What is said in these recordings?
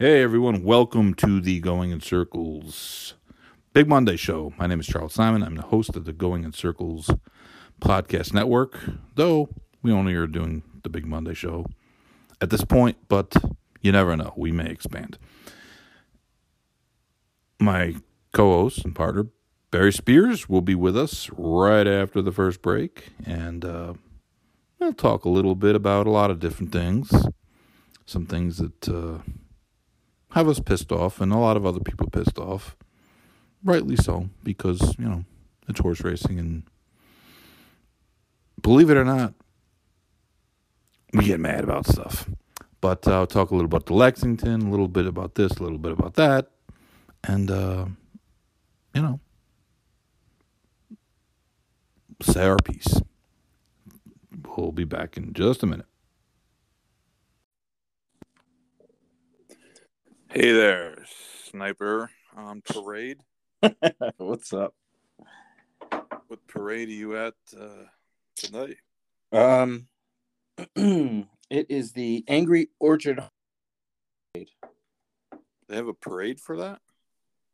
Hey everyone, welcome to the Going in Circles Big Monday show. My name is Charles Simon. I'm the host of the Going in Circles podcast network, though we only are doing the Big Monday show at this point, but you never know. We may expand. My co host and partner, Barry Spears, will be with us right after the first break, and uh, we'll talk a little bit about a lot of different things. Some things that. Uh, have us pissed off and a lot of other people pissed off. Rightly so, because, you know, it's horse racing and believe it or not, we get mad about stuff. But uh, I'll talk a little about the Lexington, a little bit about this, a little bit about that. And, uh, you know, say our piece. We'll be back in just a minute. Hey there, sniper on parade. What's up? What parade are you at uh, tonight? Um, it is the Angry Orchard. Parade. They have a parade for that.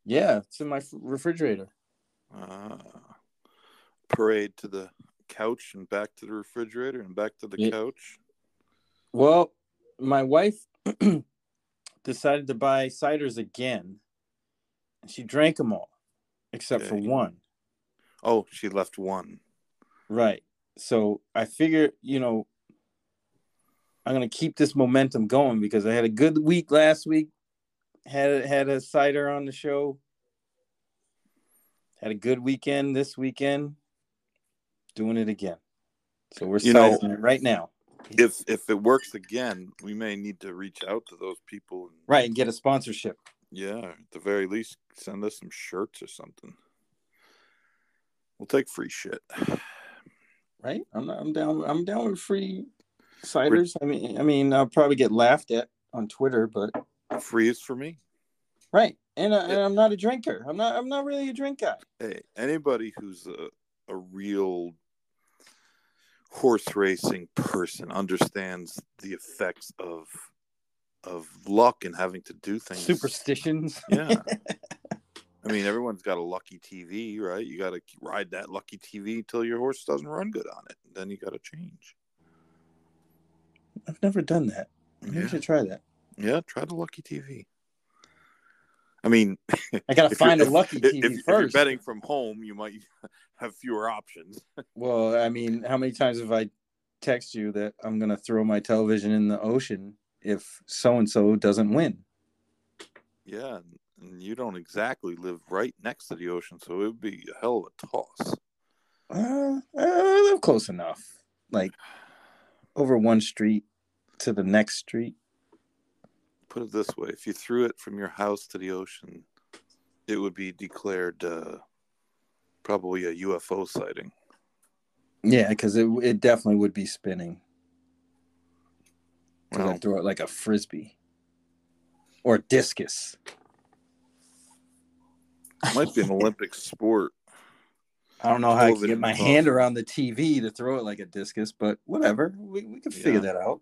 Yeah, it's in my refrigerator. Uh, parade to the couch and back to the refrigerator and back to the Yeah. couch. Well, my wife decided to buy ciders again, and she drank them all except for one. Oh, she left one. Right. So I figure, you know, I'm gonna keep this momentum going because I had a good week last week. Had had a cider on the show. Had a good weekend this weekend. Doing it again. So we're You know- it right now. If if it works again, we may need to reach out to those people. And, Right, and get a sponsorship. Yeah, at the very least, send us some shirts or something. We'll take free shit. Right? I'm I'm down I'm down with free ciders. I mean I mean I'll probably get laughed at on Twitter, but Free is for me. right. And, I, and I'm not a drinker. I'm not I'm not really a drink guy. Hey, anybody who's a, a real horse racing person understands the effects of of luck and having to do things. Superstitions. Yeah. I mean, everyone's got a lucky TV, right? You got to ride that lucky TV until your horse doesn't run good on it. Then you got to change. I've never done that. Maybe I Yeah. should try that. yeah, try the lucky TV. I mean, I gotta find a lucky TV if, if first. you're betting from home, you might have fewer options. Well, I mean, how many times have I text you that I'm gonna throw my television in the ocean if so and so doesn't win? Yeah, and- and you don't exactly live right next to the ocean, so it would be a hell of a toss. Uh, I live close enough, like over one street to the next street. Put it this way: if you threw it from your house to the ocean, it would be declared uh, probably a UFO sighting. Yeah, because it it definitely would be spinning. Well, I'd throw it like a frisbee or discus. might be an Olympic sport. I don't know how I can get my toss. hand around the TV to throw it like a discus, but whatever. We, we can figure Yeah. that out.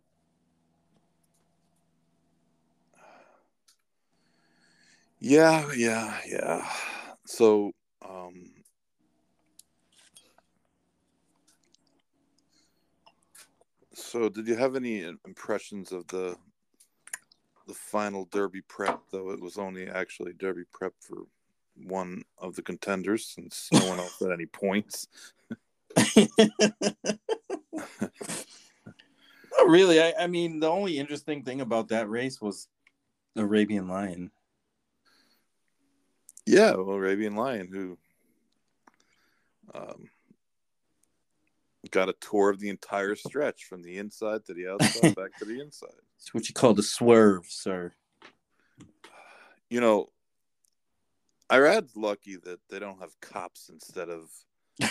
Yeah, yeah, yeah. So, um, so did you have any impressions of the the final Derby prep? Though it was only actually Derby prep for one of the contenders, since no one else had any points. Not really. I, I mean, the only interesting thing about that race was Arabian Lion. Yeah, well, Arabian Lion, who um, got a tour of the entire stretch from the inside to the outside, back to the inside. It's what you call the swerve, sir. You know, Irad's lucky that they don't have cops instead of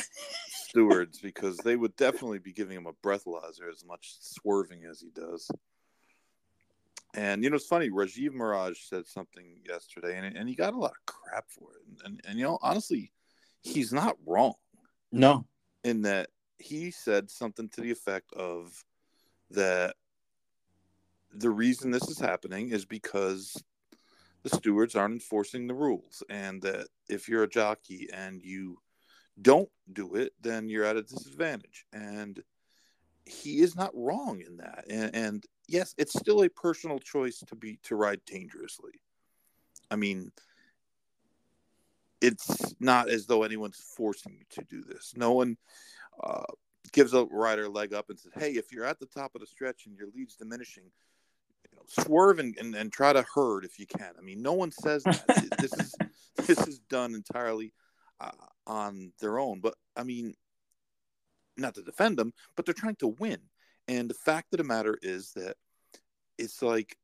stewards because they would definitely be giving him a breathalyzer as much swerving as he does. And you know, it's funny. Rajiv Maragh said something yesterday, and and he got a lot of crap for it. And and you know, honestly, he's not wrong No. in that he said something to the effect of that the reason this is happening is because the stewards aren't enforcing the rules, and that if you're a jockey and you don't do it, then you're at a disadvantage. And he is not wrong in that. And, and yes, it's still a personal choice to be to ride dangerously. I mean, it's not as though anyone's forcing you to do this. No one uh, gives a rider a leg up and says, "Hey, if you're at the top of the stretch and your lead's diminishing, you know, swerve and, and, and try to herd if you can." I mean, no one says that. this is this is done entirely uh, on their own. But I mean, not to defend them, but they're trying to win. And the fact of the matter is that it's like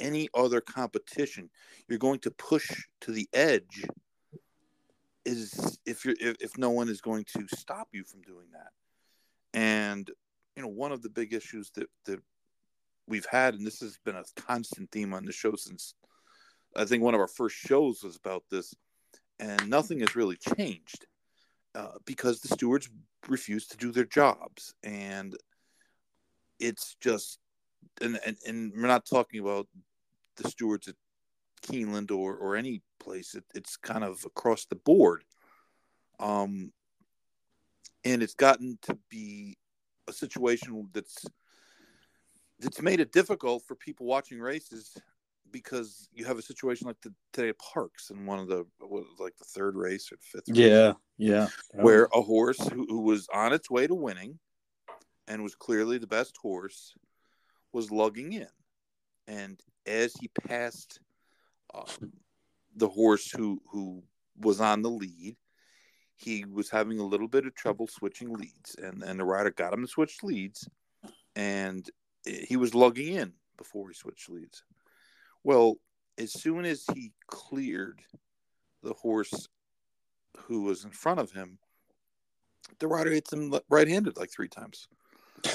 any other competition. You're going to push to the edge is if you're if, if no one is going to stop you from doing that. And you know, one of the big issues that that we've had, and this has been a constant theme on the show since I think one of our first shows was about this, and nothing has really changed uh, because the stewards refuse to do their jobs, and it's just, and, and and we're not talking about the stewards at Keeneland or or any place. It, it's kind of across the board, um, and it's gotten to be a situation that's that's made it difficult for people watching races because you have a situation like the today at Parx and one of the what like the third race or fifth yeah yeah. Where a horse who, who was on its way to winning and was clearly the best horse was lugging in. And as he passed um, the horse who who was on the lead he was having a little bit of trouble switching leads. And and the rider got him to switch leads and he was lugging in before he switched leads. Well, as soon as he cleared the horse who was in front of him, the rider hits him right-handed like three times.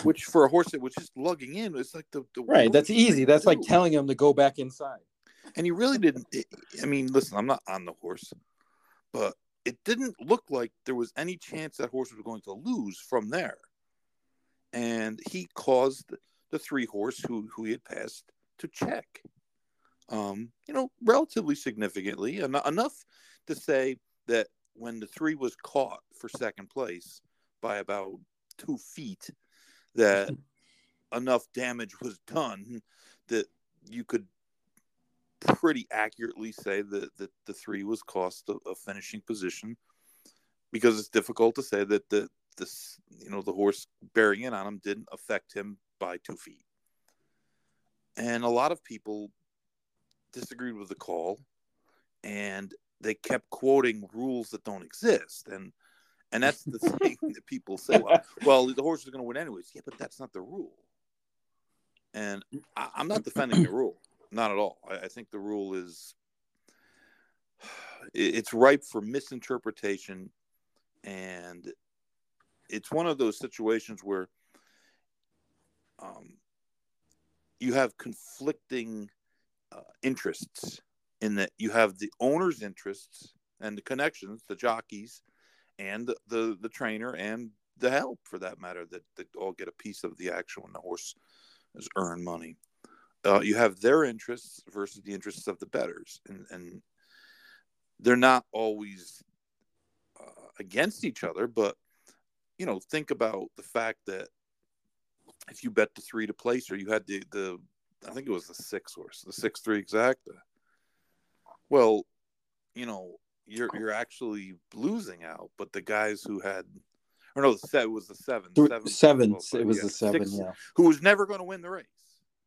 Which for a horse that was just lugging in, it's like the, the right. That's easy. That's like telling him to go back inside. And he really didn't. I mean, listen, I'm not on the horse, but it didn't look like there was any chance that horse was going to lose from there. And he caused the three horse who who he had passed to check um, you know, relatively significantly, en- enough to say that when the three was caught for second place by about two feet, that enough damage was done that you could pretty accurately say that, that the three was cost a, a finishing position because it's difficult to say that the this you know the horse bearing in on him didn't affect him by two feet. And a lot of people disagreed with the call, and they kept quoting rules that don't exist, and and that's the thing that people say. Well, well, the horse is going to win anyways. Yeah, but that's not the rule. And I, am not defending the rule, not at all. I, I think the rule is it's ripe for misinterpretation, and it's one of those situations where um, you have conflicting uh, interests in that you have the owner's interests and the connections, the jockeys, and the, the, trainer and the help for that matter that, that all get a piece of the action when the horse has earned money. Uh, you have their interests versus the interests of the betters, and, and they're not always uh, against each other. But you know, think about the fact that if you bet the three to place, or you had the the I think it was the six horse, the six three exacta. Well, you know, you're you're actually losing out, but the guys who had, or no, it was the seven, seven, seven it was the seven, six, yeah, who was never going to win the race.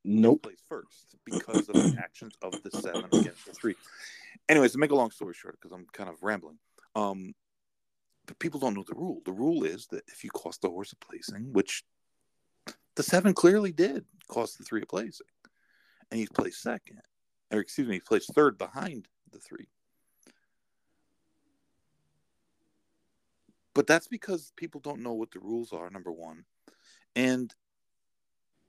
Nope, place first because of the actions of the seven against the three. Anyways, to make a long story short, because I'm kind of rambling, um, but people don't know the rule. The rule is that if you cost the horse a placing, which the seven clearly did cost the three a placing, and he's placed second, or excuse me, he placed third behind the three. But that's because people don't know what the rules are. Number one, and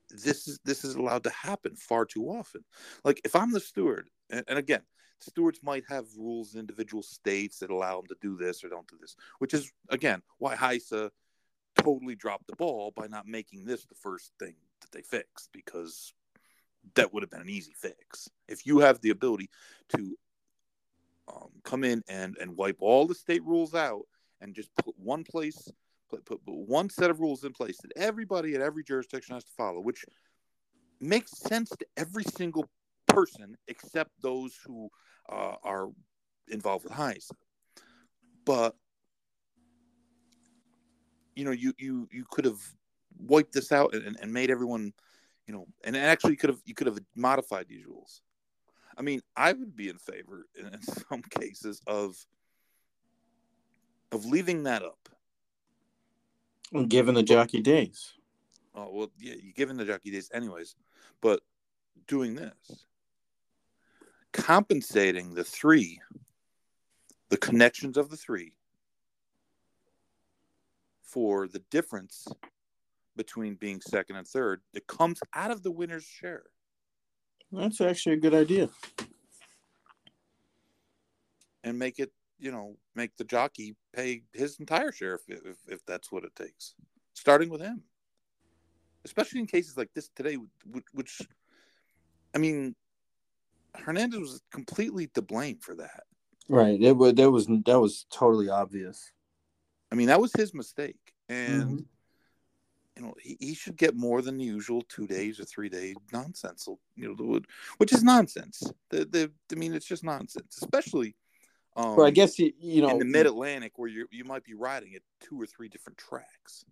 this is this is allowed to happen far too often. Like if I'm the steward, and, and again, stewards might have rules in individual states that allow them to do this or don't do this, which is again why HISA totally dropped the ball by not making this the first thing that they fixed because that would have been an easy fix. If you have the ability to um, come in and and wipe all the state rules out and just put one place, put, put, put one set of rules in place that everybody at every jurisdiction has to follow, which makes sense to every single person except those who uh, are involved with HISA. But you know, you you you could have wiped this out and, and made everyone, you know, and actually could have you could have modified these rules. I mean, I would be in favor in some cases of of leaving that up. Given the jockey days. Oh well, yeah, giving the jockey days anyways, but doing this, compensating the three, the connections of the three, for the difference between being second and third that comes out of the winner's share. That's actually a good idea. And make it, you know, make the jockey pay his entire share if, if, if that's what it takes, starting with him. Especially in cases like this today, which, which I mean, Hernandez was completely to blame for that. Right. It was that was that was totally obvious. I mean, that was his mistake, and mm-hmm. you know he, he should get more than the usual two days or three day nonsense. You know, which is nonsense. The, the I mean, it's just nonsense, especially. Um, well, I guess you you know in the Mid Atlantic where you you might be riding at two or three different tracks.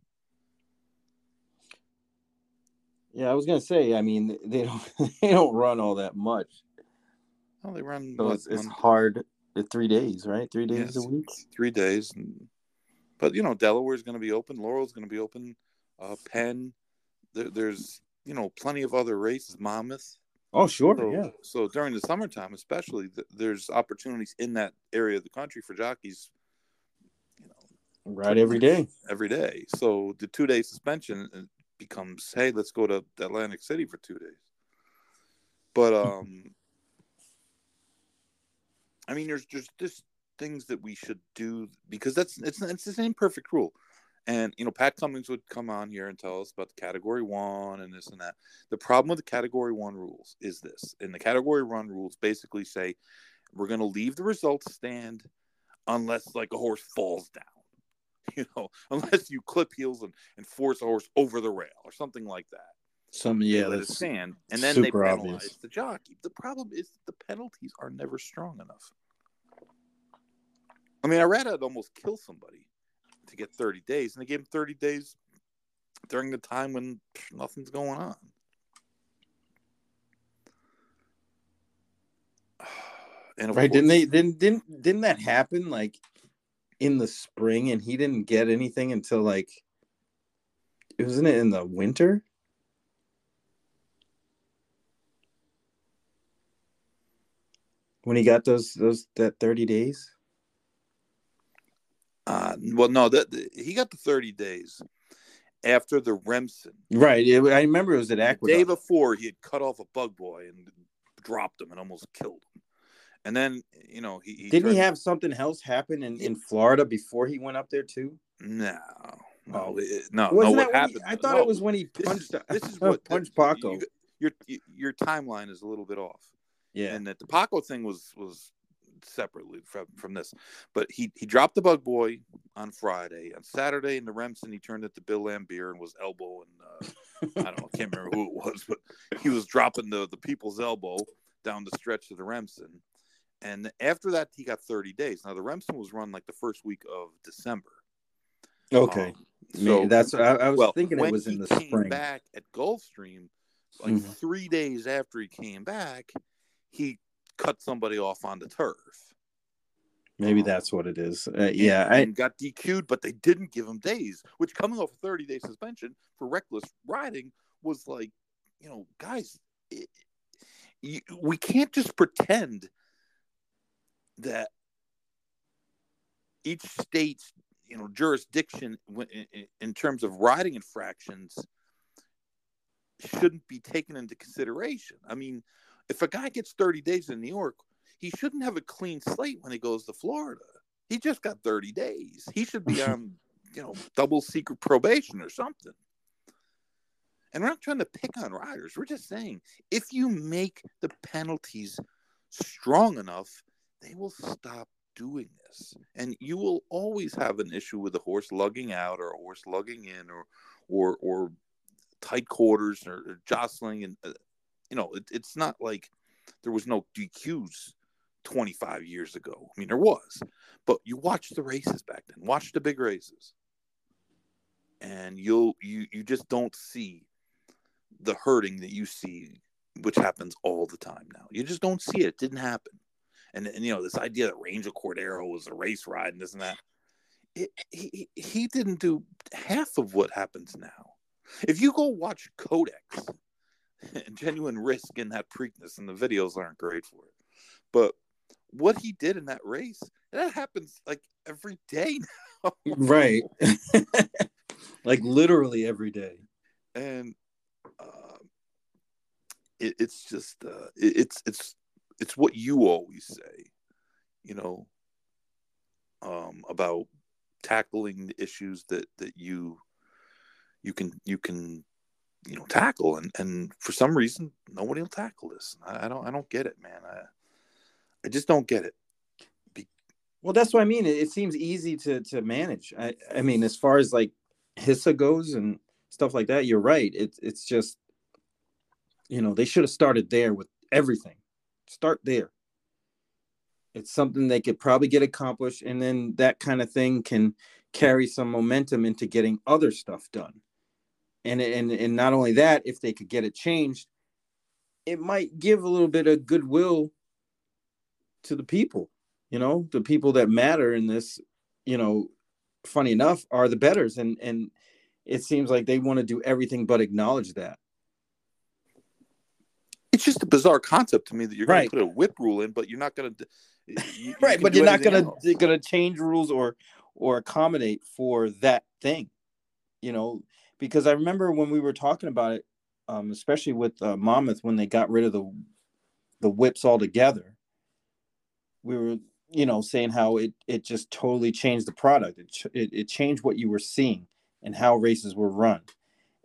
Yeah, I was gonna say. I mean, they don't they don't run all that much. Well, they run. So what, it's, it's hard. Three days, right? Three days yes, a week. Three days, and but you know, Delaware is going to be open. Laurel's going to be open. Uh, Penn. There, there's you know plenty of other races. Monmouth. Oh sure, so, yeah. So during the summertime, especially, th- there's opportunities in that area of the country for jockeys. You know, right every day. Every day. So the two day suspension uh, becomes, hey, let's go to Atlantic City for two days. But um, I mean, there's just this things that we should do because that's it's it's the same perfect rule. And you know, Pat Cummings would come on here and tell us about the category one and this and that. The problem with the category one rules is this: in the category one rules, basically say we're going to leave the results stand unless like a horse falls down. You know, unless you clip heels and, and force a horse over the rail or something like that. Some yeah, let it stand, and then they penalize obvious. the jockey. The problem is the penalties are never strong enough. I mean, Irad I'd almost kill somebody to get 30 days, and they gave him 30 days during the time when nothing's going on. And right? Course, didn't they? Didn't didn't didn't that happen like in the spring, and he didn't get anything until like, it wasn't it in the winter? When he got those those that thirty days. Uh, well, no, that he got the 30 days after the Remsen. Right. I remember it was at Aqueduct. The day before, he had cut off a bug boy and dropped him and almost killed him. And then, you know, he, he didn't he have something else happen in, in Florida before he went up there too. No, no, oh. no. Wasn't no, what happened? He, I thought no, it was when he punched. This is, this is what punched Paco. You, your your timeline is a little bit off. Yeah, and that the Paco thing was was separately from from this. But he he dropped the bug boy on Friday. On Saturday in the Remsen, he turned it to Bill Laimbeer and was elbow and uh, I don't know, I can't remember who it was, but he was dropping the the people's elbow down the stretch of the Remsen. And after that, he got 30 days. Now the Remsen was run like the first week of December. Okay, um, so that's I, I was well, thinking it was in the spring. Back at Gulfstream, like mm-hmm. three days after he came back, he cut somebody off on the turf. Maybe um, that's what it is. Uh, yeah, I got DQ'd, but they didn't give him days. Which coming off a 30 day suspension for reckless riding was like, you know, guys, it, you, we can't just pretend that each state's you know jurisdiction in, in terms of riding infractions shouldn't be taken into consideration. I mean, if a guy gets 30 days in New York, he shouldn't have a clean slate when he goes to Florida. He just got 30 days. He should be on, you know, double secret probation or something. And we're not trying to pick on riders. We're just saying if you make the penalties strong enough, they will stop doing this. And you will always have an issue with a horse lugging out or a horse lugging in or or or tight quarters or, or jostling and uh, you know, it, it's not like there was no DQs 25 years ago. I mean, there was, but you watch the races back then, watch the big races, and you'll you you just don't see the hurting that you see, which happens all the time now. You just don't see it. It didn't happen. And, and you know this idea that Angel Cordero was a race ride and and that. It, he he didn't do half of what happens now. If you go watch Codex And Genuine Risk in that Preakness, and the videos aren't great for it, but what he did in that race, that happens like every day now. right. like literally every day. And uh, it, it's just uh, it, it's it's it's what you always say, you know, um, about tackling the issues that that you you can you can you know tackle and and for some reason nobody will tackle this. I, don't i don't get it man. I i just don't get it. Be- well that's what i mean. It, it, seems easy to to manage. I i mean as far as like HISA goes and stuff like that you're right. It's it's just you know they should have started there with everything. Start there. It's something they could probably get accomplished and then that kind of thing can carry some momentum into getting other stuff done and and and not only that if they could get it changed it might give a little bit of goodwill to the people you know? The people that matter in this you know funny enough are the betters. And and it seems like they want to do everything but acknowledge that. It's just a bizarre concept to me that you're going to put a whip rule in but you're not going to you, right but you're not going to going to change rules or or accommodate for that thing you know because I remember when we were talking about it, um, especially with uh, Monmouth when they got rid of the the whips altogether. We were, you know, saying how it it just totally changed the product. It it, it changed what you were seeing and how races were run,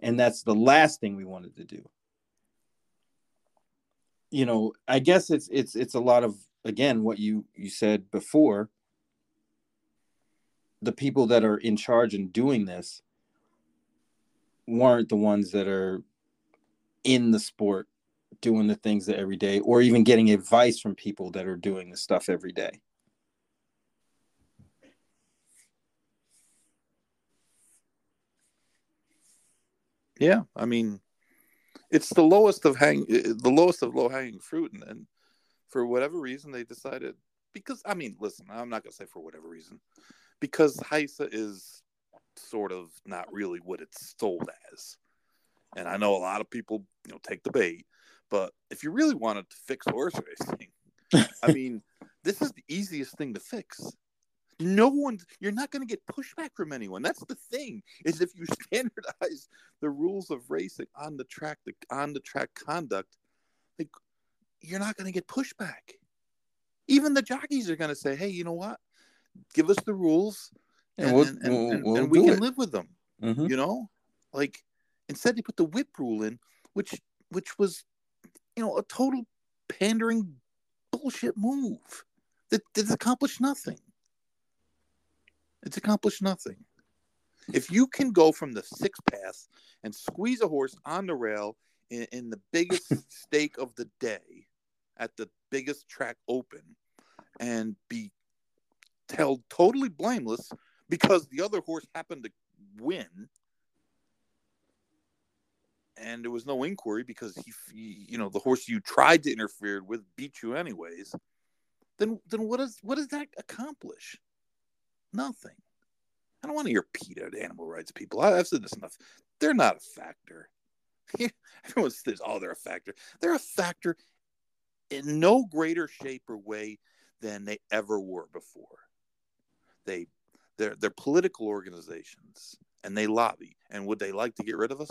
and that's the last thing we wanted to do. You know, I guess it's it's it's a lot of again what you you said before. The people that are in charge and doing this weren't the ones that are in the sport doing the things that every day or even getting advice from people that are doing the stuff every day. Yeah i mean it's the lowest of hang the lowest of low hanging fruit and, and for whatever reason they decided because i mean listen i'm not going to say for whatever reason because HISA is sort of not really what it's sold as. And I know a lot of people, you know, take the bait, but if you really wanted to fix horse racing, I mean, this is the easiest thing to fix. No one, you're not going to get pushback from anyone. That's the thing is if you standardize the rules of racing on the track, the on the track conduct, like you're not going to get pushback. Even the jockeys are going to say, "Hey, you know what? Give us the rules and, and, we'll, and, and, we'll and we can it. live with them. Mm-hmm. You know, like instead they put the whip rule in, which which was, you know, a total pandering bullshit move that that accomplished nothing. It's accomplished nothing. If you can go from the six pass and squeeze a horse on the rail in, in the biggest stake of the day at the biggest track open and be held totally blameless because the other horse happened to win and there was no inquiry because he, you know, the horse you tried to interfere with beat you anyways. Then, then what does what does that accomplish? Nothing. I don't want to hear PETA animal rights people. I, have said this enough. They're not a factor. Everyone says, "Oh, they're a factor." They're a factor in no greater shape or way than they ever were before. They they're they're political organizations and they lobby. And would they like to get rid of us?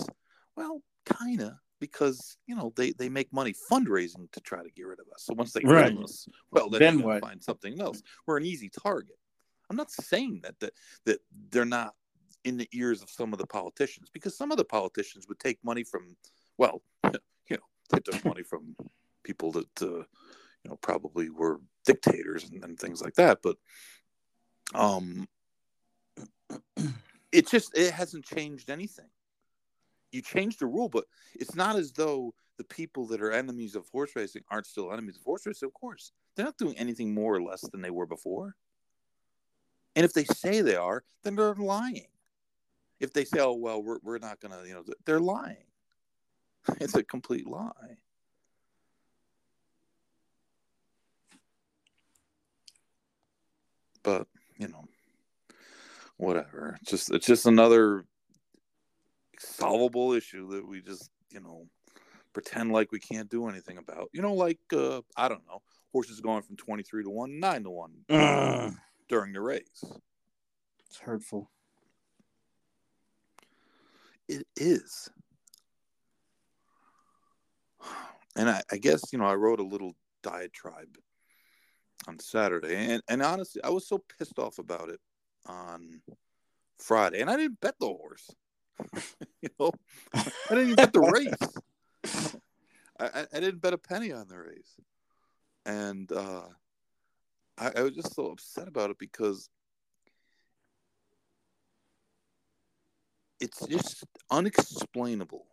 Well, kinda, because you know they they make money fundraising to try to get rid of us. So once they right. rid of us, well, then, then find something else. We're an easy target. I'm not saying that that that they're not in the ears of some of the politicians because some of the politicians would take money from, well, you know, they took money from people that, uh, you know, probably were dictators and, and things like that. But, um, it just it hasn't changed anything. You changed the rule, but it's not as though the people that are enemies of horse racing aren't still enemies of horse racing. Of course, they're not doing anything more or less than they were before. And if they say they are, then they're lying. If they say, "Oh well, we're we're not gonna," you know, they're lying. It's a complete lie. But you know, whatever. It's just it's just another solvable issue that we just you know pretend like we can't do anything about. You know, like uh, I don't know, horses going from twenty three to one, nine to one Ugh. during the race. It's hurtful. It is. And I, I guess, you know, I wrote a little diatribe on Saturday. And, and honestly, I was so pissed off about it on Friday. And I didn't bet the horse. you know, I didn't even bet the race. I, I, didn't bet a penny on the race. And uh, I, I was just so upset about it because it's just unexplainable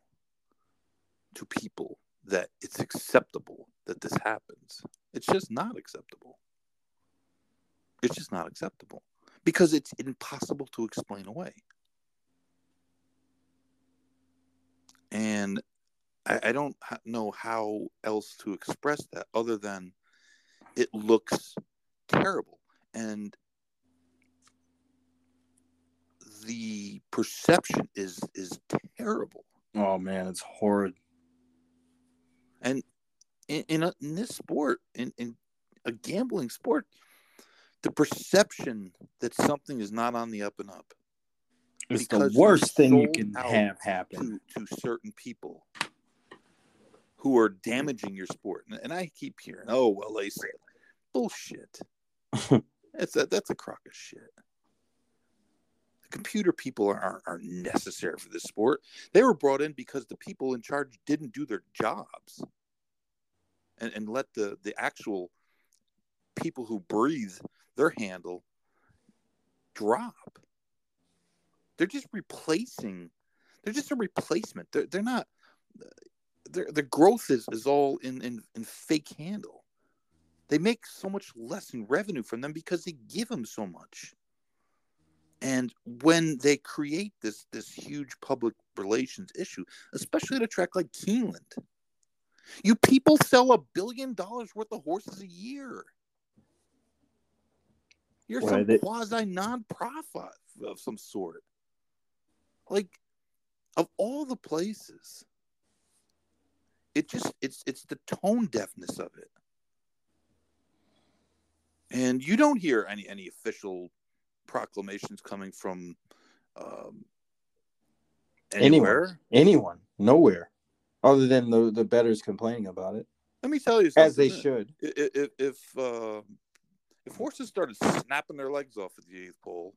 to people that it's acceptable that this happens. It's just not acceptable. It's just not acceptable because it's impossible to explain away. And I, I don't know how else to express that other than it looks terrible. And the perception is is terrible. Oh man, it's horrid. And in in, a, in this sport, in, in a gambling sport, the perception that something is not on the up and up It's Because the worst thing you can have happen. to to certain people who are damaging your sport. And, and I keep hearing, "Oh, well, they said bullshit." that's a, that's a crock of shit. The computer people are, are are necessary for this sport. They were brought in because the people in charge didn't do their jobs, and and let the the actual people who breathe their handle drop. They're just replacing. They're just a replacement. They're they're not. Their their growth is is all in in, in fake handle. They make so much less in revenue from them because they give them so much. And when they create this this huge public relations issue, especially at a track like Keeneland, you people sell a billion dollars worth of horses a year. You're some quasi nonprofit of some sort. Like, of all the places, it just it's it's the tone deafness of it. And you don't hear any any official proclamations coming from um, anywhere. Anyone, nowhere, other than the the betters complaining about it, Let me tell you something. as they should. I- i- If if uh, if horses started snapping their legs off at the eighth pole,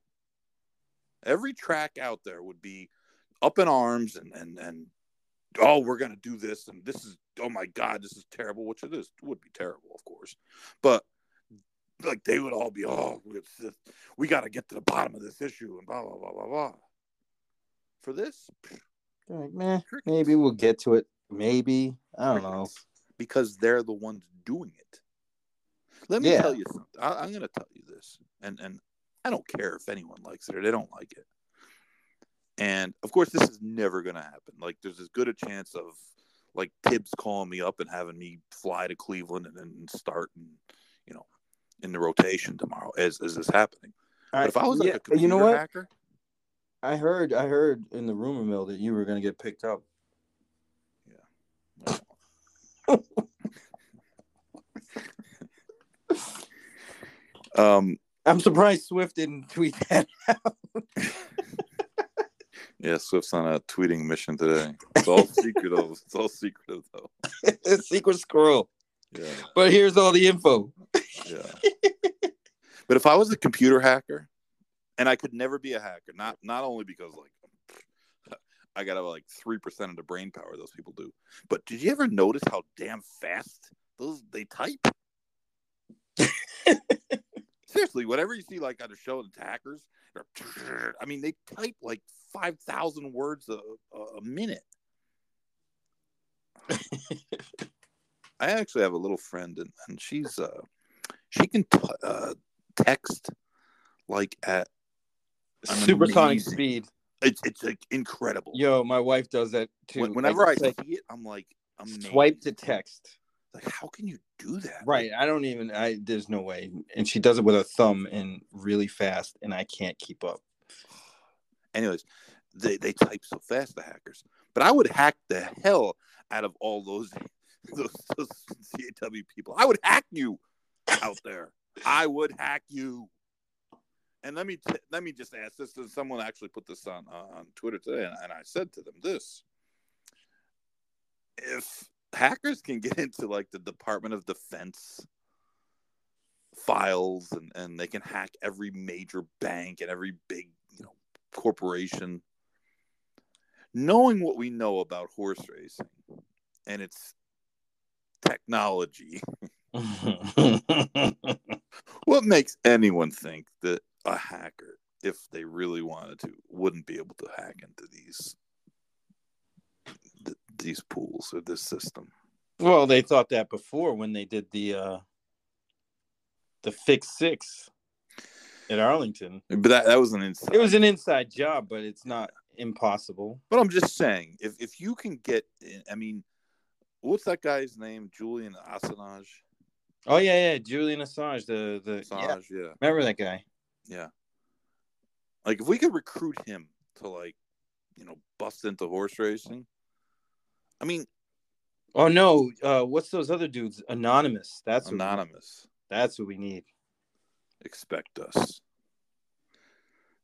every track out there would be up in arms and and and oh, we're gonna do this and this is oh my god, this is terrible. Which it is would be terrible, of course, but like they would all be oh, just, we got to get to the bottom of this issue and blah blah blah blah blah. For this, They're like, Crickets. maybe we'll get to it. Maybe I don't know. because they're the ones doing it. Let me Yeah. tell you something. I, I'm going to tell you this, and and I don't care if anyone likes it or they don't like it. And of course, this is never going to happen. Like, there's as good a chance of like Tibbs calling me up and having me fly to Cleveland and then start and you know in the rotation tomorrow as as this happening. But if I was like yeah, a computer you know what? hacker, I heard, I heard in the rumor mill that you were going to get picked up. Um, I'm surprised Swift didn't tweet that. out. yeah, Swift's on a tweeting mission today. It's all secretive. It's all secretive though. Secret squirrel. Yeah. But here's all the info. Yeah. but if I was a computer hacker, and I could never be a hacker. Not not only because like I got like three percent of the brain power those people do, but did you ever notice how damn fast those they type? Seriously, whatever you see like on the show, the hackers, I mean, they type like five thousand words a, a minute. I actually have a little friend, and, and she's uh, she can t- uh, text like at supersonic amazing, speed. It's it's like incredible. Yo, my wife does that too. When, whenever like, I like, see it, I'm like, amazed. swipe to text. Like, how can you do that? Right. I don't even. I there's no way. And she does it with her thumb and really fast, and I can't keep up. Anyways, they they type so fast, the hackers. But I would hack the hell out of all those those, those CAW people. I would hack you out there. I would hack you. And let me t- let me just ask this: Someone actually put this on uh, on Twitter today, and, and I said to them this: If hackers can get into like the Department of Defense files, and and they can hack every major bank and every big you know corporation, knowing what we know about horse racing and its technology. what makes anyone think that a hacker, if they really wanted to, wouldn't be able to hack into these th- these pools or this system? Well, they thought that before when they did the uh the fix six at Arlington. But that, that was an inside. It was an inside job, but it's not impossible. But I'm just saying, if if you can get, I mean, what's that guy's name? Julian Assange. Oh yeah, yeah, Julian Assange. The the Assange, yeah. yeah. Remember that guy? Yeah. Like if we could recruit him to like, you know, bust into horse racing. I mean. Oh no! Uh, what's those other dudes? Anonymous. That's anonymous. What that's what we need. Expect us.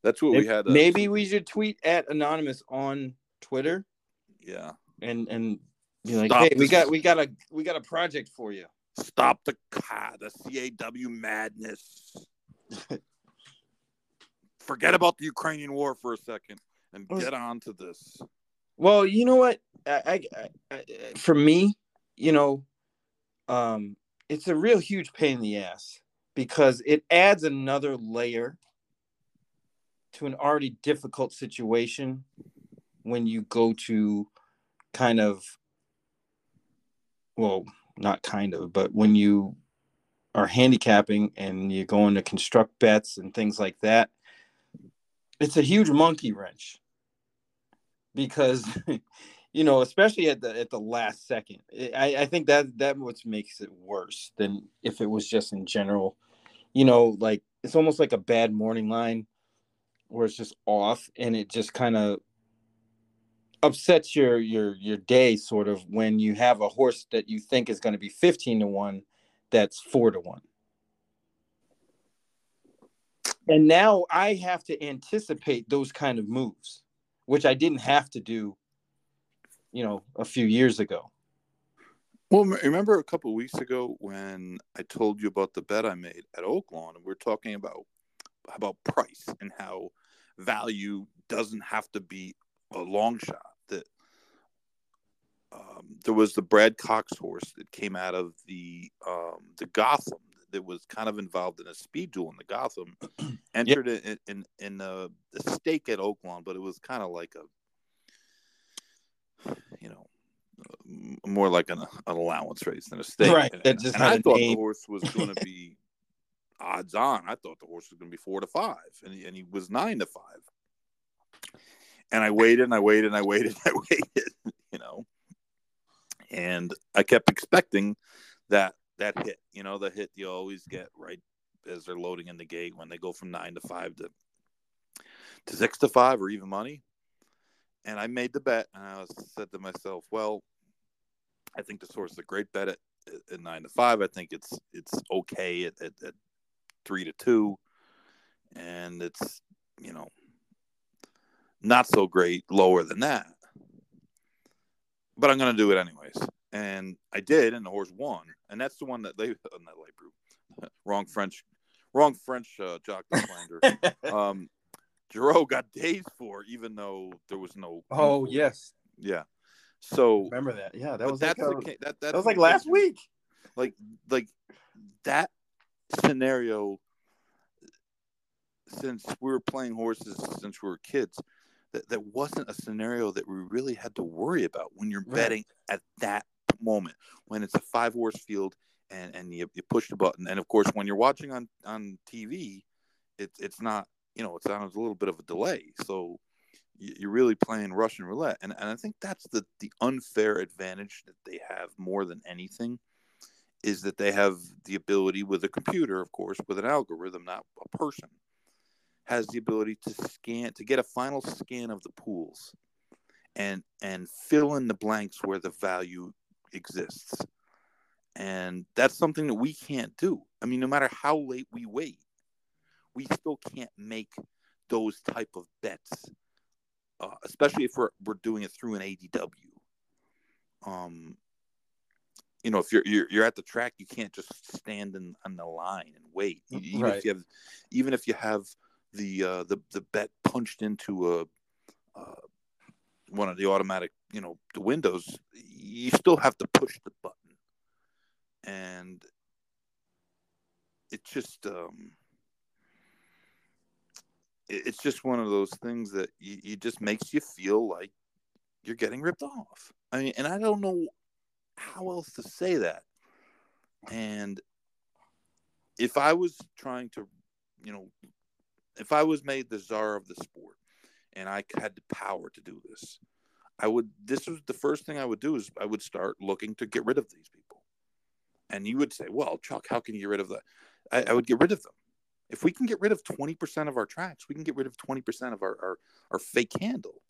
That's what we had. Uh, maybe we should tweet at anonymous on Twitter. Yeah. And and be like, Stop hey, we got we got a we got a project for you. Stop the the CAW madness. Forget about the Ukrainian war for a second and get on to this. Well, you know what? I, I, I, for me, you know, um, it's a real huge pain in the ass because it adds another layer to an already difficult situation when you go to kind of well not kind of but when you are handicapping and you're going to construct bets and things like that it's a huge monkey wrench because you know especially at the at the last second i i think that that what makes it worse than if it was just in general you know like it's almost like a bad morning line where it's just off and it just kind of upsets your your your day sort of when you have a horse that you think is going to be 15 to 1 that's 4 to 1 and now i have to anticipate those kind of moves which i didn't have to do you know a few years ago well remember a couple weeks ago when i told you about the bet i made at oaklawn and we are talking about about price and how value doesn't have to be a long shot. That um, there was the Brad Cox horse that came out of the um, the Gotham that was kind of involved in a speed duel in the Gotham, entered yep. in in, in the, the stake at Oaklawn, but it was kind of like a you know uh, more like an, an allowance race than a stake. Right. And, that just and I thought name. the horse was going to be odds on. I thought the horse was going to be four to five, and he, and he was nine to five. And I waited and I waited and I waited and I waited, you know. And I kept expecting that that hit, you know, the hit you always get right as they're loading in the gate when they go from nine to five to to six to five or even money. And I made the bet and I said to myself, well, I think this horse is a great bet at, at nine to five. I think it's it's okay at, at, at three to two, and it's you know not so great lower than that. But I'm going to do it anyways, and I did, and the horse won, and that's the one that they on that light brew, wrong French, wrong French uh, jock um, Geroux got days for, even though there was no. Oh yes, yeah. So remember that? Yeah, that was that's like, uh, that, that's that was like last week. Like like that scenario. Since we were playing horses since we were kids, that that wasn't a scenario that we really had to worry about when you're Right. betting at that moment when it's a five horse field and and you, you push the button. And of course when you're watching on on TV it's it's not you know it's on a little bit of a delay. So you- you're really playing Russian roulette. And and I think that's the the unfair advantage that they have more than anything is that they have the ability with a computer of course with an algorithm not a person has the ability to scan to get a final scan of the pools and and fill in the blanks where the value exists. And that's something that we can't do. I mean no matter how late we wait we still can't make those type of bets uh, especially if we're, we're doing it through an adw um you know if you're, you're you're at the track you can't just stand in on the line and wait. Even Right. if you have even if you have the uh the the bet punched into a uh, one of the automatic you know the windows you still have to push the button. And it's just um it's just one of those things that you, it just makes you feel like you're getting ripped off. I mean and i don't know how else to say that. And if i was trying to you know if i was made the czar of the sport and i had the power to do this. I would this was the first thing i would do is i would start looking to get rid of these people. And you would say well chuck how can you get rid of that i, I would get rid of them. If we can get rid of 20% of our tracks we can get rid of 20% of our our, our fake handle.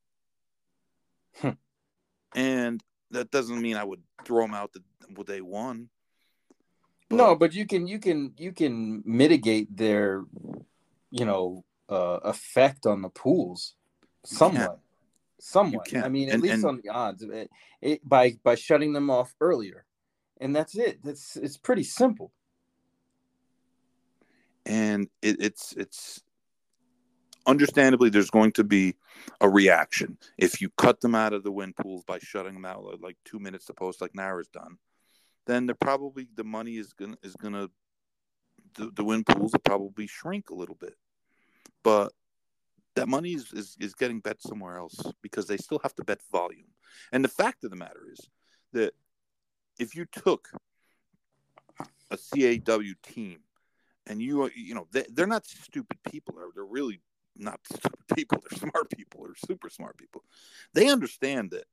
Hmm. and that doesn't mean i would throw them out the day one. No, but you can you can you can mitigate their, you know, uh, effect on the pools somewhat. Somewhat. I mean, at And- least and- on the odds, it, it, by by shutting them off earlier, and that's it. That's it's pretty simple. and it, it's it's understandably there's going to be a reaction if you cut them out of the win pools by shutting them out like- like two minutes to post like NYRA's done then they're probably the money is gonna is gonna the, the win pools will probably shrink a little bit but that money is, is, is getting bet somewhere else because they still have to bet volume. And the fact of the matter is that if you took a caw team and you you know they, they're not stupid people. They're, really not stupid people. They're smart people. They're super smart people. They understand that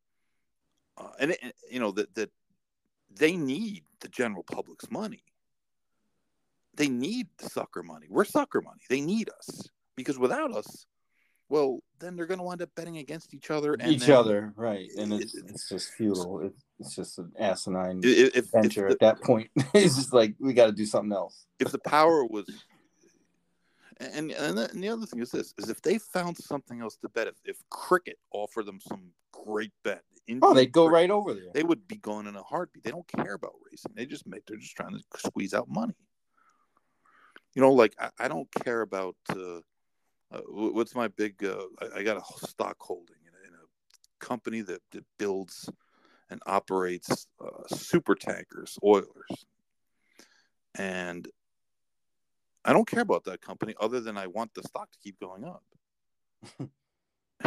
uh, and it, you know that that they need the general public's money. They need the sucker money. We're sucker money. They need us because without us well then they're going to wind up betting against each other and Each then other, right? And it's it- it's just futile. It, it's just an asinine if, if, if, venture the, at that point. it's just like we got to do something else. if the power was and and the, and the other thing is this is if they found something else to bet if, if cricket offered them some great bet Oh, they'd go cricket, right over there. they would be going in a heartbeat they don't care about racing they just make they're just trying to squeeze out money you know like i, I don't care about uh, uh, what's my big uh, I, I got a stock holding in a, in a company that, that builds and operates uh, super tankers oilers and I don't care about that company other than I want the stock to keep going up.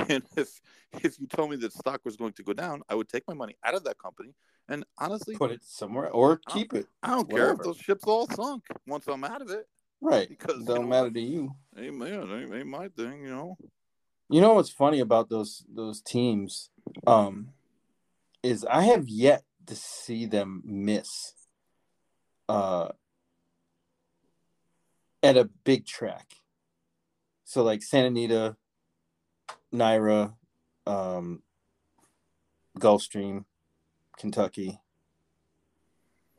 and if if you told me that stock was going to go down, I would take my money out of that company. And honestly, Put it somewhere or keep it. I don't care if those ships all sunk once I'm out of it. Right. Because, you Don't know matter to you. Man, ain't, ain't my thing, you know. You know what's funny about those those teams um is I have yet to see them miss uh at a big track. So like Santa Anita, NYRA, um Gulfstream, Kentucky.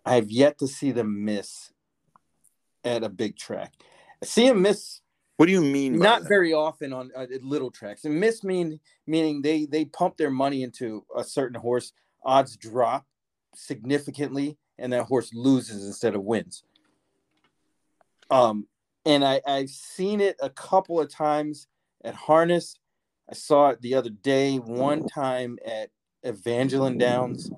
I have yet to see them miss at a big track. See them miss What do you mean? not very often on uh, little tracks and miss mean meaning they they pump their money into a certain horse odds drop significantly and that horse loses instead of wins um and i i've seen it a couple of times at harness. I saw it the other day, one time at Evangeline Downs.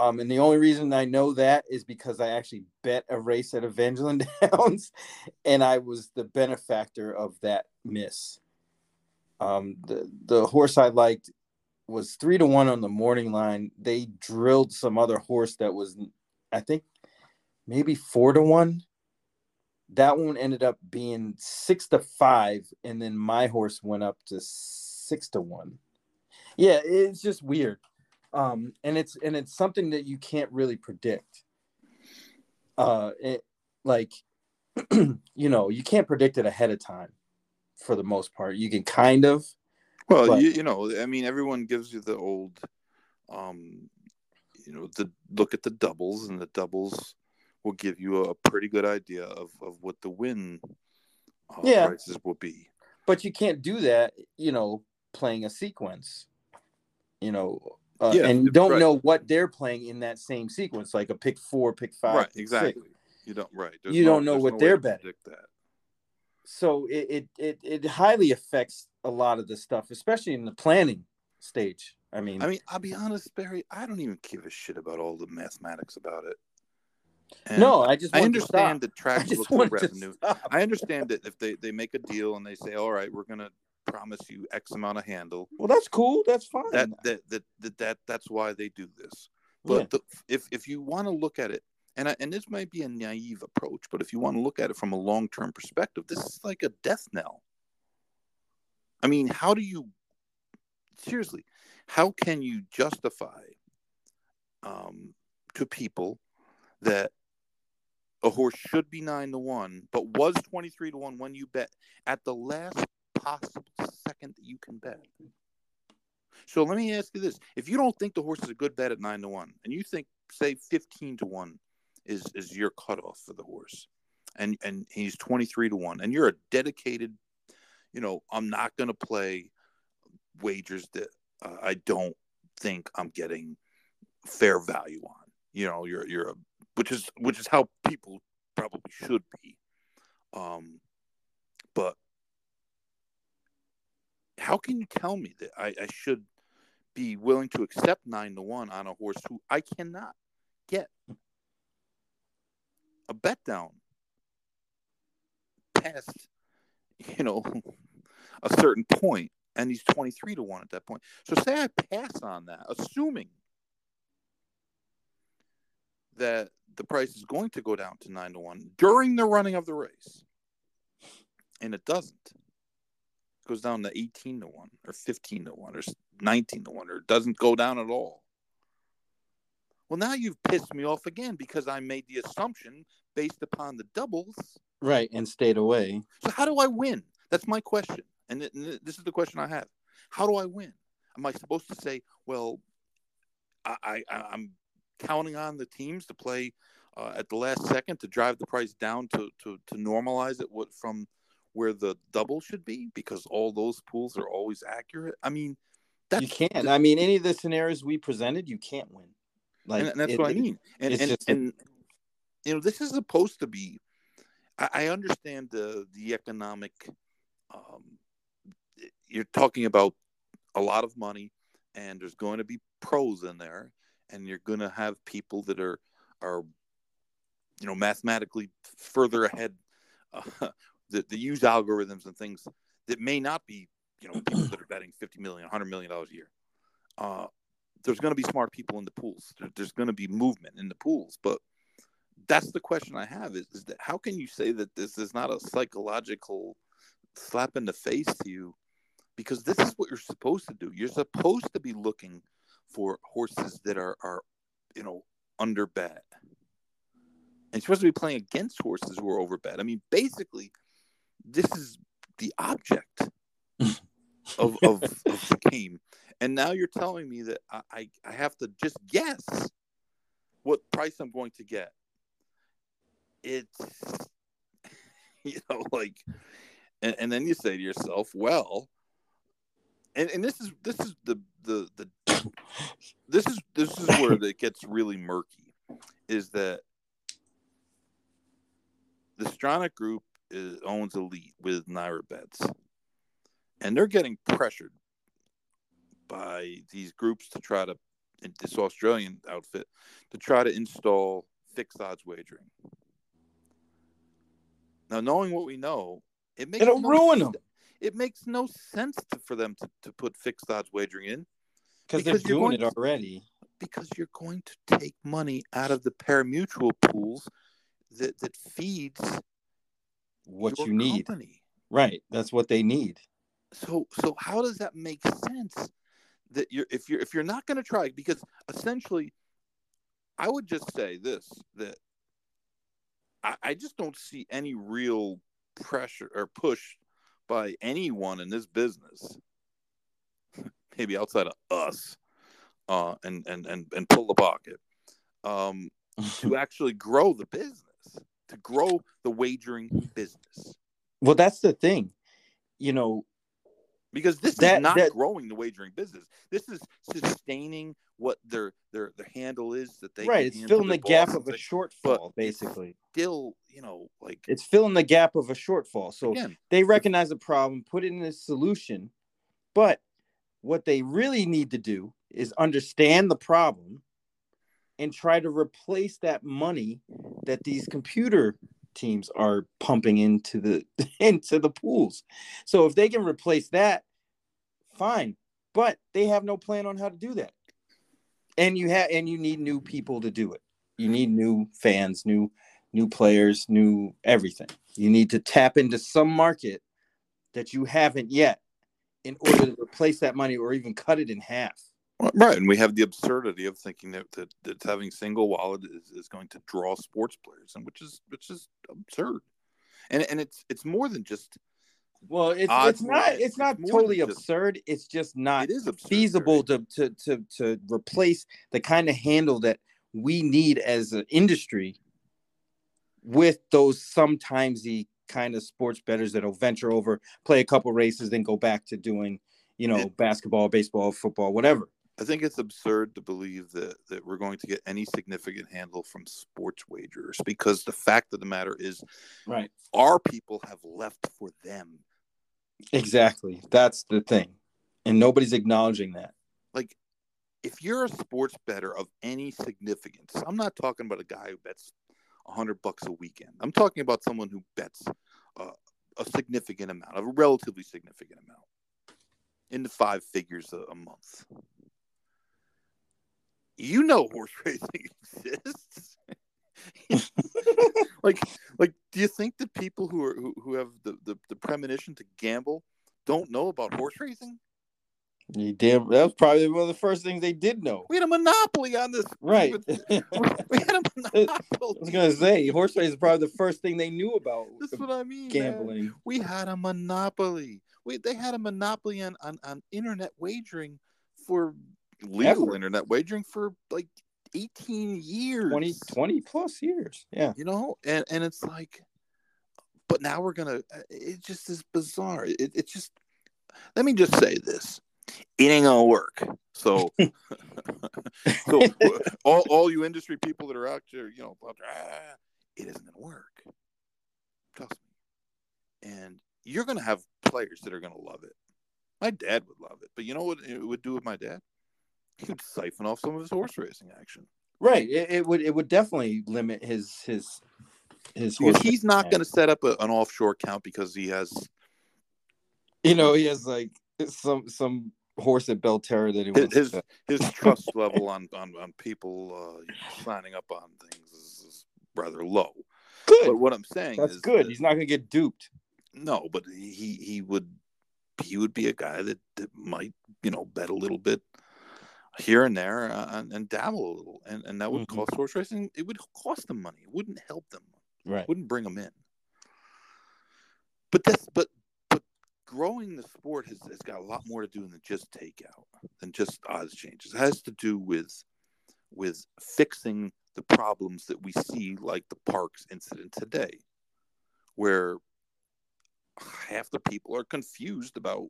Um, and the only reason I know that is because I actually bet a race at Evangeline Downs, and I was the benefactor of that miss. Um, the the horse I liked was three to one on the morning line. They drilled some other horse that was, I think, maybe four to one. That one ended up being six to five, and then my horse went up to six to one. Yeah, it's just weird um, and it's and it's something that you can't really predict. Uh, it, like you know, you can't predict it ahead of time for the most part. You can kind of. Well, but... you, you know, I mean, everyone gives you the old, um, you know, the look at the doubles, and the doubles will give you a pretty good idea of of what the win uh, yeah. prices will be. But you can't do that, you know, playing a sequence. You know, uh, yeah, and you don't right. know what they're playing in that same sequence, like a pick four, pick five, right? Exactly. Six. You don't right. There's you no, don't know what no they're betting. That. So it, it it it highly affects a lot of the stuff, especially in the planning stage. I mean, I mean, I'll be honest, Barry. I don't even give a shit about all the mathematics about it. And no, I just I understand the track look revenue. I understand that if they, they make a deal and they say, all right, we're gonna promise you X amount of handle. Well, that's cool. That's fine. That that that that, that that's why they do this. But yeah. the, if if you want to look at it, and I, and this might be a naive approach, but if you want to look at it from a long term perspective, this is like a death knell. I mean, how do you seriously? How can you justify um, to people that a horse should be nine to one, but was twenty three to one when you bet at the last possible second that you can bet. So let me ask you this: If you don't think the horse is a good bet at nine to one, and you think, say, fifteen to one is is your cutoff for the horse, and and he's twenty three to one, and you're a dedicated, you know, I'm not going to play wagers that uh, I don't think I'm getting fair value on. You know, you're you're a which is which is how people probably should be. Um, but how can you tell me that I, I should be willing to accept nine to one on a horse who I cannot get a bet down past, you know, a certain point, and he's 23 to 1 at that point. So say I pass on that, assuming that the price is going to go down to 9 to 1 during the running of the race, and it doesn't goes down to 18 to 1 or 15 to 1 or 19 to 1 or doesn't go down at all. Well, now you've pissed me off again because I made the assumption based upon the doubles. Right, and stayed away. So, how do I win? That's my question. And this is the question I have. How do I win? Am I supposed to say, well, I, I, am counting on the teams to play uh, at the last second to drive the price down to, to, to normalize it what, from where the double should be because all those pools are always accurate. I mean, you can't. I mean, any of the scenarios we presented, you can't win. Like and, that's it, what I mean. And and, and you know, this is supposed to be. I, I understand the the economic. Um, you're talking about a lot of money, and there's going to be pros in there, and you're going to have people that are are, you know, mathematically further ahead uh, that, that use algorithms and things that may not be, you know, people that are betting 50 million, 100 million dollars a year. Uh, there's going to be smart people in the pools. There, there's going to be movement in the pools, but that's the question I have: is, is that how can you say that this is not a psychological slap in the face to you? Because this is what you're supposed to do. You're supposed to be looking for horses that are, are you know, under bet. And you're supposed to be playing against horses who are over bet. I mean, basically, this is the object of, of, of, the game. And now you're telling me that I, I, I have to just guess what price I'm going to get. It's, you know, like, and, and then you say to yourself, well, and, and this is this is the the the this is this is where it gets really murky is that the Stronach group is, owns Elite with NYRA Bets, and they're getting pressured by these groups to try to this Australian outfit to try to install fixed odds wagering. Now, knowing what we know, it makes It'll no ruin sen- them. It makes no sense to, for them to, to put fixed odds wagering in because they're doing it to- already. because you're going to take money out of the parimutuel pools that, that feeds What you need, company. right? That's what they need. so so how does that make sense that you're if you're if you're not going to try because essentially i would just say this that I, I just don't see any real pressure or push by anyone in this business maybe outside of us uh and and and, and pull the pocket um to actually grow the business to grow the wagering business well, that's the thing. You know, because this That- is not that- growing the wagering business. This is sustaining what their their their handle is that they right? It's filling the gap of a shortfall, it's basically. Still, you know, like It's filling the gap of a shortfall. So again, they recognize a problem, put it in a solution. But what they really need to do is understand the problem and try to replace that money that these computer teams are pumping into the into the pools. So if they can replace that, fine. But they have no plan on how to do that. And you have and you need new people to do it. You need new fans, new new players, new everything. You need to tap into some market that you haven't yet in order to replace that money or even cut it in half. Right, and we have the absurdity of thinking that that, that having single wallet is, is going to draw sports players, and which is which is absurd. And and it's it's more than just Well, it's it's not it's not it's than totally just- absurd. It's just not it is absurd. feasible to, to to to replace the kind of handle that we need as an industry with those sometimes the kind of sports bettors that'll venture over, play a couple races, then go back to doing, you know, It- basketball, baseball, football, whatever. I think it's absurd to believe that that we're going to get any significant handle from sports wagers because the fact of the matter is Right. our people have left for them. Exactly. That's the thing. And nobody's acknowledging that. Like if you're a sports better of any significance, I'm not talking about a guy who bets a hundred bucks a weekend. I'm talking about someone who bets uh, a significant amount, a relatively significant amount, in the five figures a, a month. You know horse racing exists. like, like, do you think the people who are who, who have the, the, the premonition to gamble don't know about horse racing? You damn that was probably one of the first things they did know. We had a monopoly on this. Right. We I had a monopoly. I was gonna say horse racing is probably the first thing they knew about That's what I mean. man. gambling. We had a monopoly. We they had a monopoly on, on, on internet wagering for legal Ever. internet wagering for like 18 years. 20, 20 plus years. Yeah. You know, and and it's like, but now we're gonna. It just is bizarre. It it just. Let me just say this: it ain't gonna work. So, so all all you industry people that are out there, you know, ah, it isn't gonna work. Trust me. And you're gonna have players that are gonna love it. My dad would love it, but you know what it would do with my dad? He would siphon off some of his horse racing action. Right. It, it would it would definitely limit his his his Because he's not going to set up a, an offshore account because he has you know, he has like some some horse at Belterra that he his wants his, to his trust level on on, on people uh, signing up on things is, is rather low. good. But what I'm saying That's is good. that- He's not gonna get duped. no, but he he would he would be a guy that, that might you know bet a little bit here and there uh, and, and dabble a little, and and that would Mhm. cost horse racing. It would cost them money. It wouldn't help them. Right. wouldn't bring them in. But that's but but growing the sport has, has got a lot more to do than just takeout, than just odds changes. It has to do with with fixing the problems that we see, like the Parx incident today, where half the people are confused about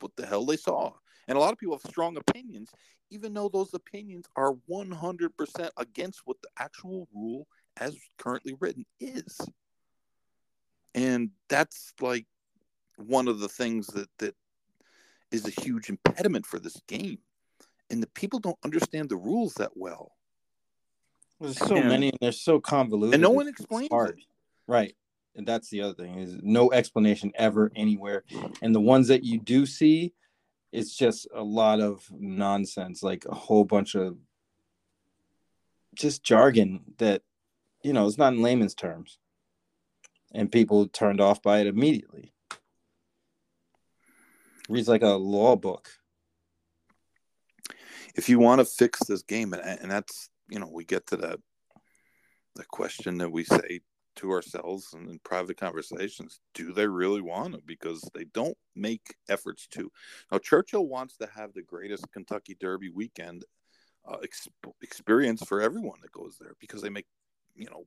what the hell they saw. And a lot of people have strong opinions, even though those opinions are 100% against what the actual rule as currently written is. And that's like one of the things that that is a huge impediment for this game. And the people don't understand the rules that well. There's so And- many, and they're so convoluted. And no one explains hard. it. Right. And that's the other thing is no explanation ever anywhere. And the ones that you do see, it's just a lot of nonsense, like a whole bunch of just jargon that, you know, it's not in layman's terms. And people turned off by it immediately. Reads like a law book. If you want to fix this game, and, and that's you know, we get to the, the question that we say to ourselves and in private conversations do they really want to because they don't make efforts to. Now churchill wants to have the greatest kentucky derby weekend uh, ex- experience for everyone that goes there because they make you know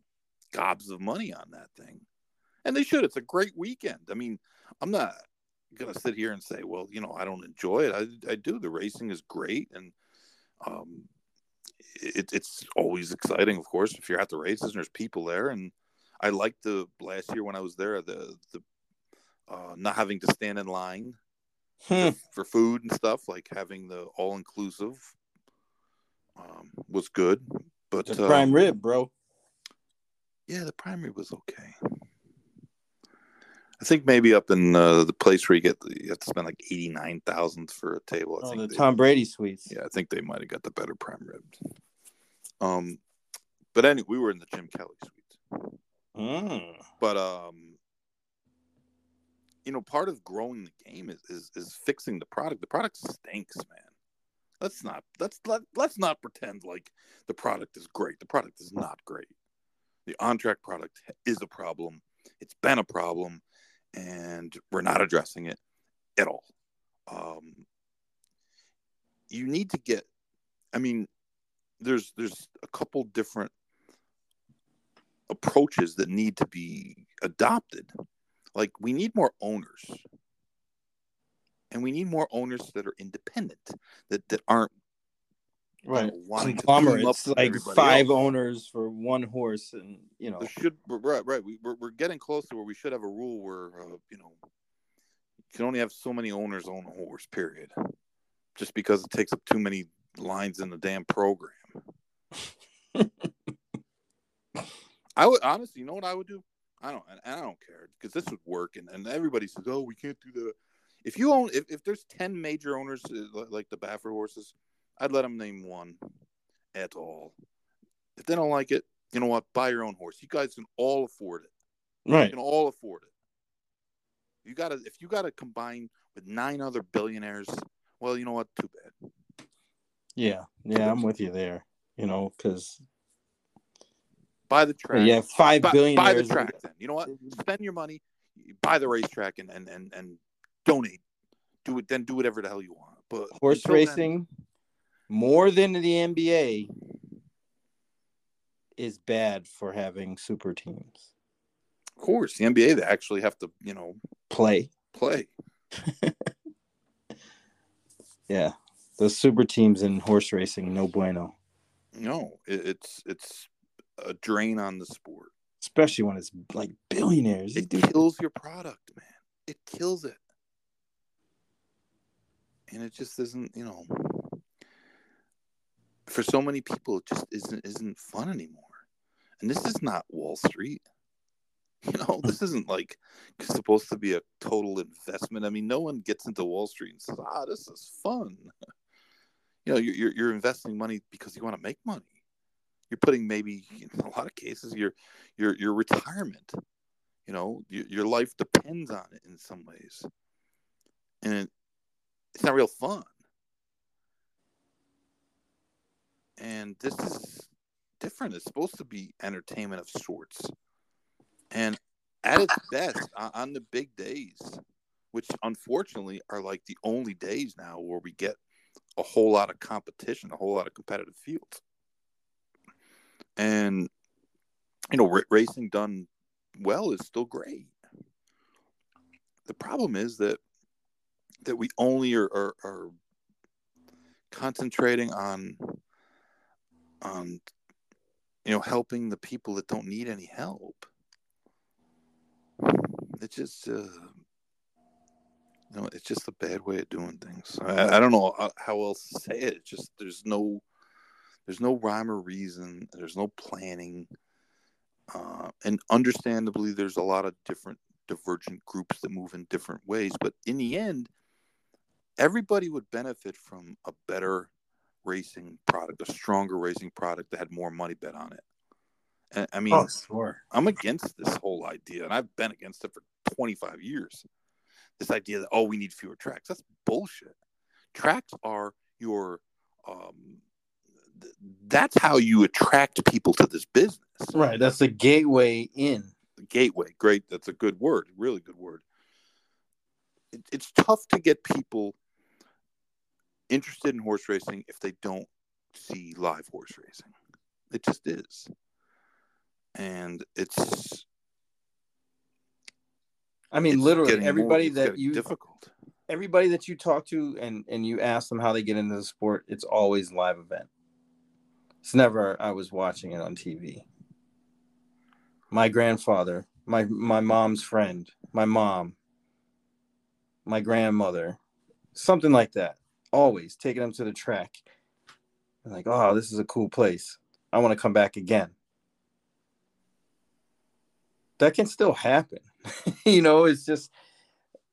gobs of money on that thing. And they should. It's a great weekend. I mean i'm not gonna sit here and say well you know i don't enjoy it. I, I do. The racing is great and um it, it's always exciting of course if you're at the races and there's people there and I liked the last year when I was there the the uh, not having to stand in line Hmm. for food and stuff, like having the all inclusive um, was good. But The uh, prime rib, bro. yeah, the primary was okay. I think maybe up in uh, the place where you get you have to spend like eighty nine thousand for a table. I Oh, think the they- Tom Brady suites. yeah, I think they might have got the better prime ribs. Um, but anyway, we were in the Jim Kelly suite. Mm. but um you know part of growing the game is is, is fixing the product. The product stinks man. Let's not let's let, let's not pretend like the product is great. The product is not great. The on-track product is a problem. It's been a problem and we're not addressing it at all. Um you need to get i mean there's there's a couple different approaches that need to be adopted. Like we need more owners. And we need more owners that are independent, that, that aren't Right. wanting to team up Conglomerates, like five else. owners for one horse, and you know, There should right, right. We, we're we're getting close to where we should have a rule where uh, you know you can only have so many owners own a horse. Period. Just because it takes up too many lines in the damn program. I would honestly, you know what I would do? I don't, and I don't care because this would work. And, and everybody says, "Oh, we can't do that." If you own, if, if there's ten major owners uh, like the Baffert horses, I'd let them name one at all. If they don't like it, you know what? Buy your own horse. You guys can all afford it. Right? You can all afford it. You gotta, if you gotta combine with nine other billionaires, well, you know what? Too bad. Yeah, yeah, I'm with you there. You know, because Buy the track. yeah, five buy, billion. buy the track then. You know what? Spend your money, buy the racetrack, and and and and donate. Do it then. Do whatever the hell you want. But Horse until then- racing, more than the NBA, is bad for having super teams of course, the NBA they actually have to you know play. play. Yeah, those super teams in horse racing, no bueno. No, it, it's it's a drain on the sport. Especially when it's like billionaires. It kills your product, man. It kills it, and it just isn't you know. For so many people, it just isn't isn't fun anymore. And this is not Wall Street. You know, this isn't like supposed to be a total investment. I mean, no one gets into Wall Street and says, "Ah, this is fun." You know, you're, you're investing money because you want to make money. You're putting maybe in a lot of cases your your your retirement. You know, your, your life depends on it in some ways, and it, it's not real fun. And this is different. It's supposed to be entertainment of sorts. And at its best, on, on the big days, which unfortunately are like the only days now where we get a whole lot of competition, a whole lot of competitive fields. And, you know, r- racing done well is still great. The problem is that that we only are, are, are concentrating on on you know helping the people that don't need any help it just uh, You know, it's just a bad way of doing things. I, I don't know how else to say it. It's just there's no there's no rhyme or reason. There's no planning, uh, and understandably, there's a lot of different divergent groups that move in different ways. But in the end, everybody would benefit from a better racing product, a stronger racing product that had more money bet on it. And, I mean, Oh, sure. I'm against this whole idea, and I've been against it for 25 years. This idea that oh, we need fewer tracks. That's bullshit. Tracks are your um, that's how you attract people to this business. Right. That's the gateway in. The gateway, great. That's a good word. Really good word. It, it's tough to get people interested in horse racing if they don't see live horse racing. It just is. And it's I mean, it's literally getting more- everybody that you difficult. everybody that you talk to and and you ask them how they get into the sport, it's always live event. It's never I was watching it on TV. My grandfather, my my mom's friend, my mom, my grandmother, something like that. Always taking them to the track. And like, oh, this is a cool place. I want to come back again. That can still happen. you know, it's just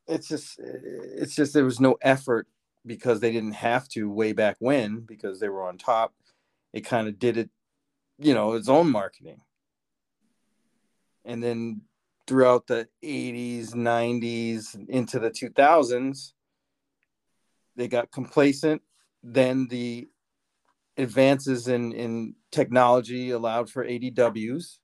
it's just it's just there was no effort because they didn't have to way back when because they were on top it kind of did it you know its own marketing. And then throughout the 80s 90s into the 2000s they got complacent. Then the advances in in technology allowed for adws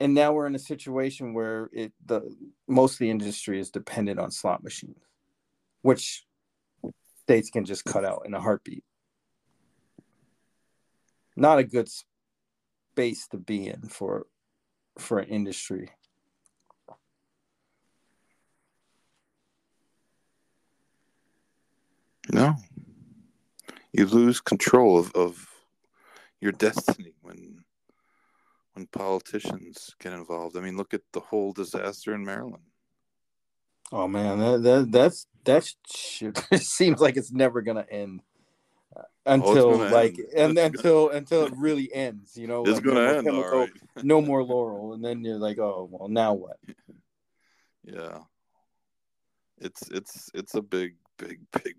and now we're in a situation where it the most of the industry is dependent on slot machines, which states can just cut out in a heartbeat. Not a good space to be in for for an industry. No. You lose control of, of your destiny when when politicians get involved. I mean, look at the whole disaster in Maryland. Oh man, that, that that's that shit seems like it's never gonna end until gonna like end. and until until it really ends. You know, It's like, gonna no more end, chemical- right. no more laurel, and then you're like, oh well, now what? Yeah. It's it's it's a big, big, big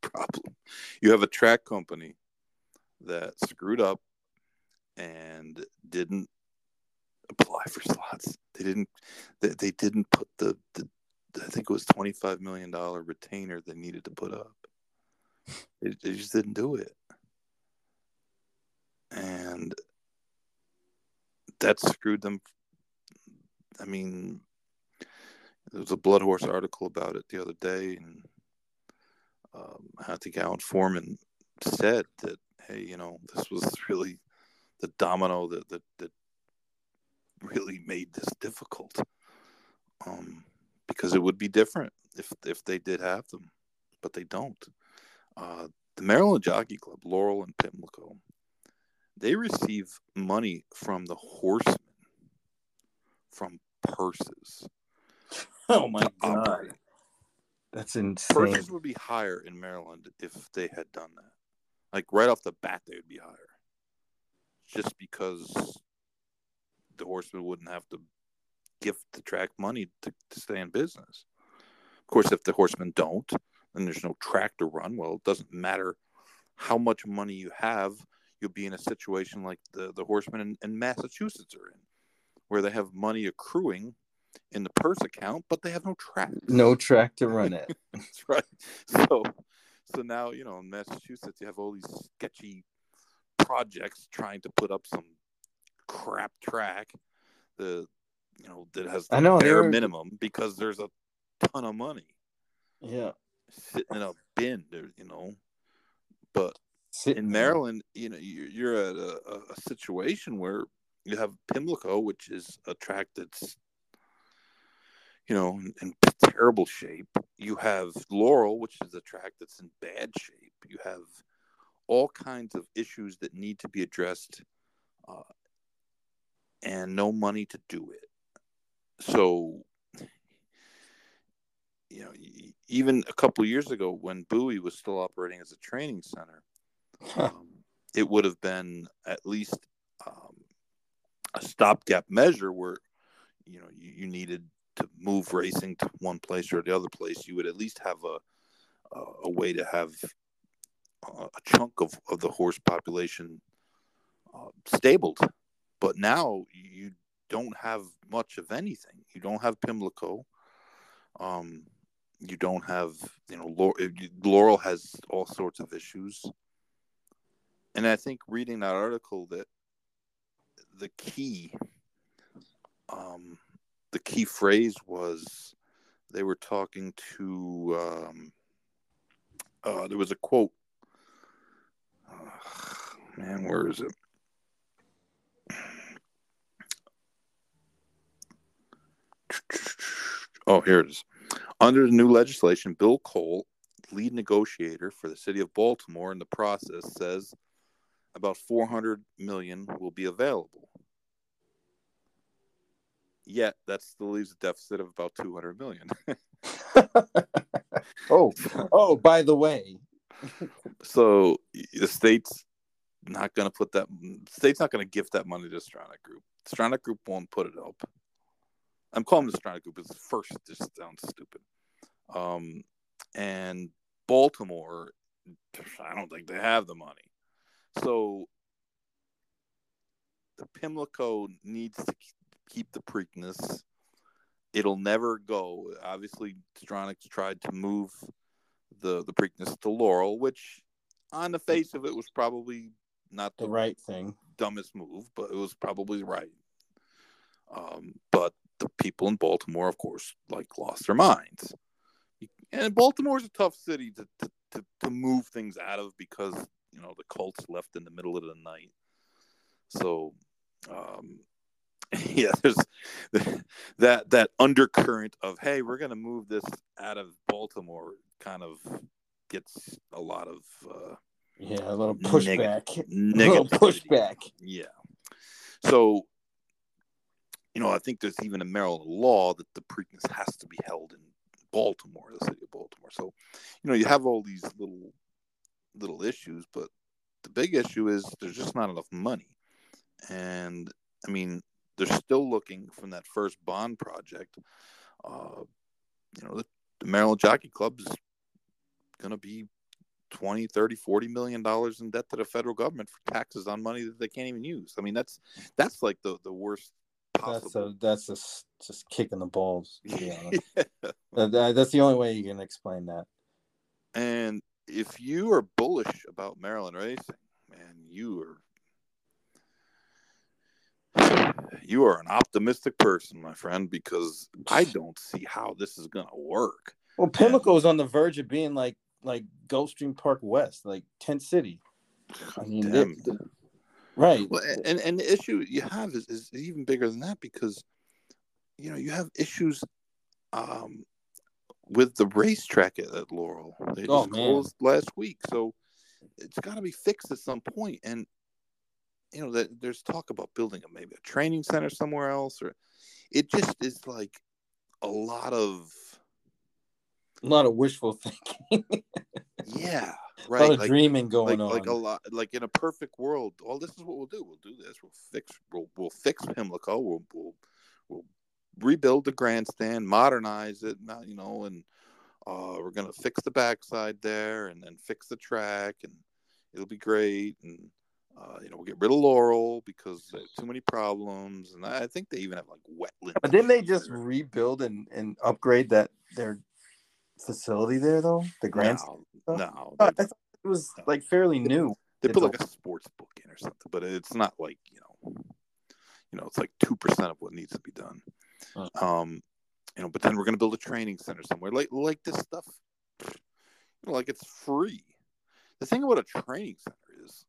problem. You have a track company that screwed up and didn't apply for slots. They didn't they, they didn't put the, the I think it was twenty five million dollar retainer they needed to put up. They, they just didn't do it. And that screwed them I mean there was a BloodHorse article about it the other day, and um, I think Alan Foreman said that, hey, you know, this was really the domino that that, that really made this difficult, um, because it would be different if if they did have them, but they don't. Uh, the Maryland Jockey Club, Laurel and Pimlico, they receive money from the horsemen from purses. Oh my god, operate. that's insane. Purses would be higher in Maryland if they had done that. Like right off the bat, they would be higher. Just because the horsemen wouldn't have to gift the track money to, to stay in business. Of course, if the horsemen don't, then there's no track to run. Well, it doesn't matter how much money you have, you'll be in a situation like the, the horsemen in, in Massachusetts are in, where they have money accruing in the purse account, but they have no track. No track to run it. That's right. So, so now you know in Massachusetts you have all these sketchy projects trying to put up some crap track, the you know that has the I know, bare were- minimum because there's a ton of money yeah, sitting in a bin, you know. But Sitting in. Maryland, you know, you're, you're at a, a, a situation where you have Pimlico, which is a track that's, you know, in, in terrible shape. You have Laurel, which is a track that's in bad shape. You have all kinds of issues that need to be addressed, uh, and no money to do it. So, you know, even a couple years ago when Bowie was still operating as a training center, um, it would have been at least um, a stopgap measure where you know you, you, needed to move racing to one place or the other place. You would at least have a a, a way to have a chunk of, of the horse population uh, stabled. But now you don't have much of anything. You don't have Pimlico. Um, you don't have, you know, Laurel has all sorts of issues. And I think reading that article that the key, um, the key phrase was they were talking to, um, uh, there was a quote. Man, where is it? Oh, here it is. Under the new legislation, Bill Cole, lead negotiator for the city of Baltimore in the process, says about 400 million will be available. Yet that still leaves a deficit of about 200 million. oh, oh, by the way. so the state's not going to put that the state's not going to give that money to Stronach Group. Stronach Group won't put it up. I'm calling the Stronach Group because first just sounds stupid. Um, and Baltimore, I don't think they have the money. So the Pimlico needs to keep the Preakness. It'll never go. Obviously, Stronach's tried to move the the Preakness to Laurel, which on the face of it was probably not the, the right thing, dumbest move, but it was probably right. Um, but the people in Baltimore, of course, like lost their minds. And Baltimore's a tough city to, to, to, to move things out of because you know the Colts left in the middle of the night. So, um, yeah, there's that that undercurrent of hey, we're gonna move this out of Baltimore, kind of gets a lot of uh, yeah, a little pushback, neg- a little pushback. Yeah. So, you know, I think there's even a Maryland law that the Preakness has to be held in Baltimore, the city of Baltimore. So, you know, you have all these little little issues, but the big issue is there's just not enough money. And I mean, they're still looking from that first bond project. Uh, you know, the, the Maryland Jockey Club is going to be 20, 30, 40 million dollars in debt to the federal government for taxes on money that they can't even use. I mean, that's that's like the the worst possible. That's a, that's just just kicking the balls. yeah. that, that's the only way you can explain that. And if you are bullish about Maryland racing, man, you are you are an optimistic person, my friend, because I don't see how this is gonna work. Well, Pimlico is on the verge of being like like Gulfstream Park West, like tent city. I mean, it, right. Well, and and the issue you have is, is even bigger than that because you know you have issues um, with the racetrack at, at Laurel. They oh, just closed last week, so it's got to be fixed at some point. And you know that there's talk about building a maybe a training center somewhere else, or it just is like a lot of a lot of wishful thinking. yeah, right. A lot of like, dreaming going like, on. Like a lot, like in a perfect world. Well, this is what we'll do. We'll do this. We'll fix. We'll we'll fix Pimlico. We'll we'll we'll rebuild the grandstand, modernize it. Not You know, and uh, we're gonna fix the backside there, and then fix the track, and it'll be great. And uh, you know, we'll get rid of Laurel because too many problems, and I think they even have like wetlands. But didn't they just rebuild and, and upgrade that their facility there though? The grandstand. No, no I thought it was like fairly new. They put like a sports book in or something, but it's not like you know, you know, it's like two percent of what needs to be done. Um, you know, but then we're gonna build a training center somewhere, like like this stuff, you know, like it's free. The thing about a training center is,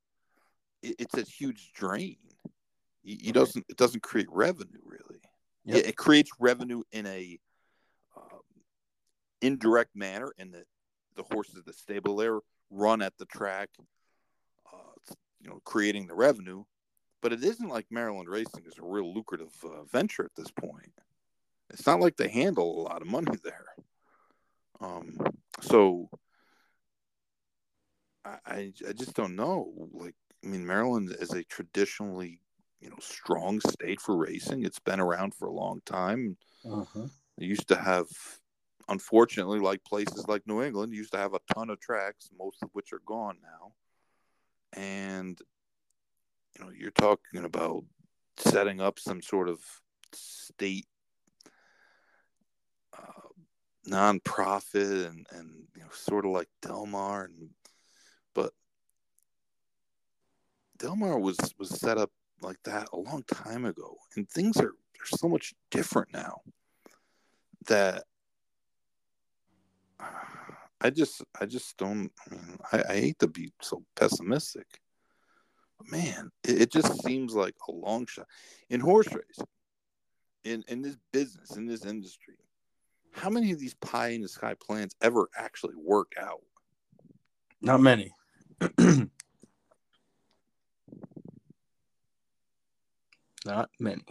it, it's a huge drain. It, it doesn't it doesn't create revenue really. Yep. It, it creates revenue in a indirect manner and that the horses the stable there run at the track, uh, you know, creating the revenue. But it isn't like Maryland racing is a real lucrative uh, venture at this point. It's not like they handle a lot of money there. Um, so I, I I just don't know. Like, I mean, Maryland is a traditionally, you know, strong state for racing. It's been around for a long time. Uh-huh. They used to have, unfortunately, like places like New England, used to have a ton of tracks, most of which are gone now. And you know, you're talking about setting up some sort of state uh, nonprofit and and you know, sort of like Del Mar, and but Del Mar was was set up like that a long time ago, and things are are so much different now that I just I just don't I, mean, I, I hate to be so pessimistic. But man, it, it just seems like a long shot in horse racing, in in this business, in this industry. How many of these pie in the sky plans ever actually work out? Not many. Not many.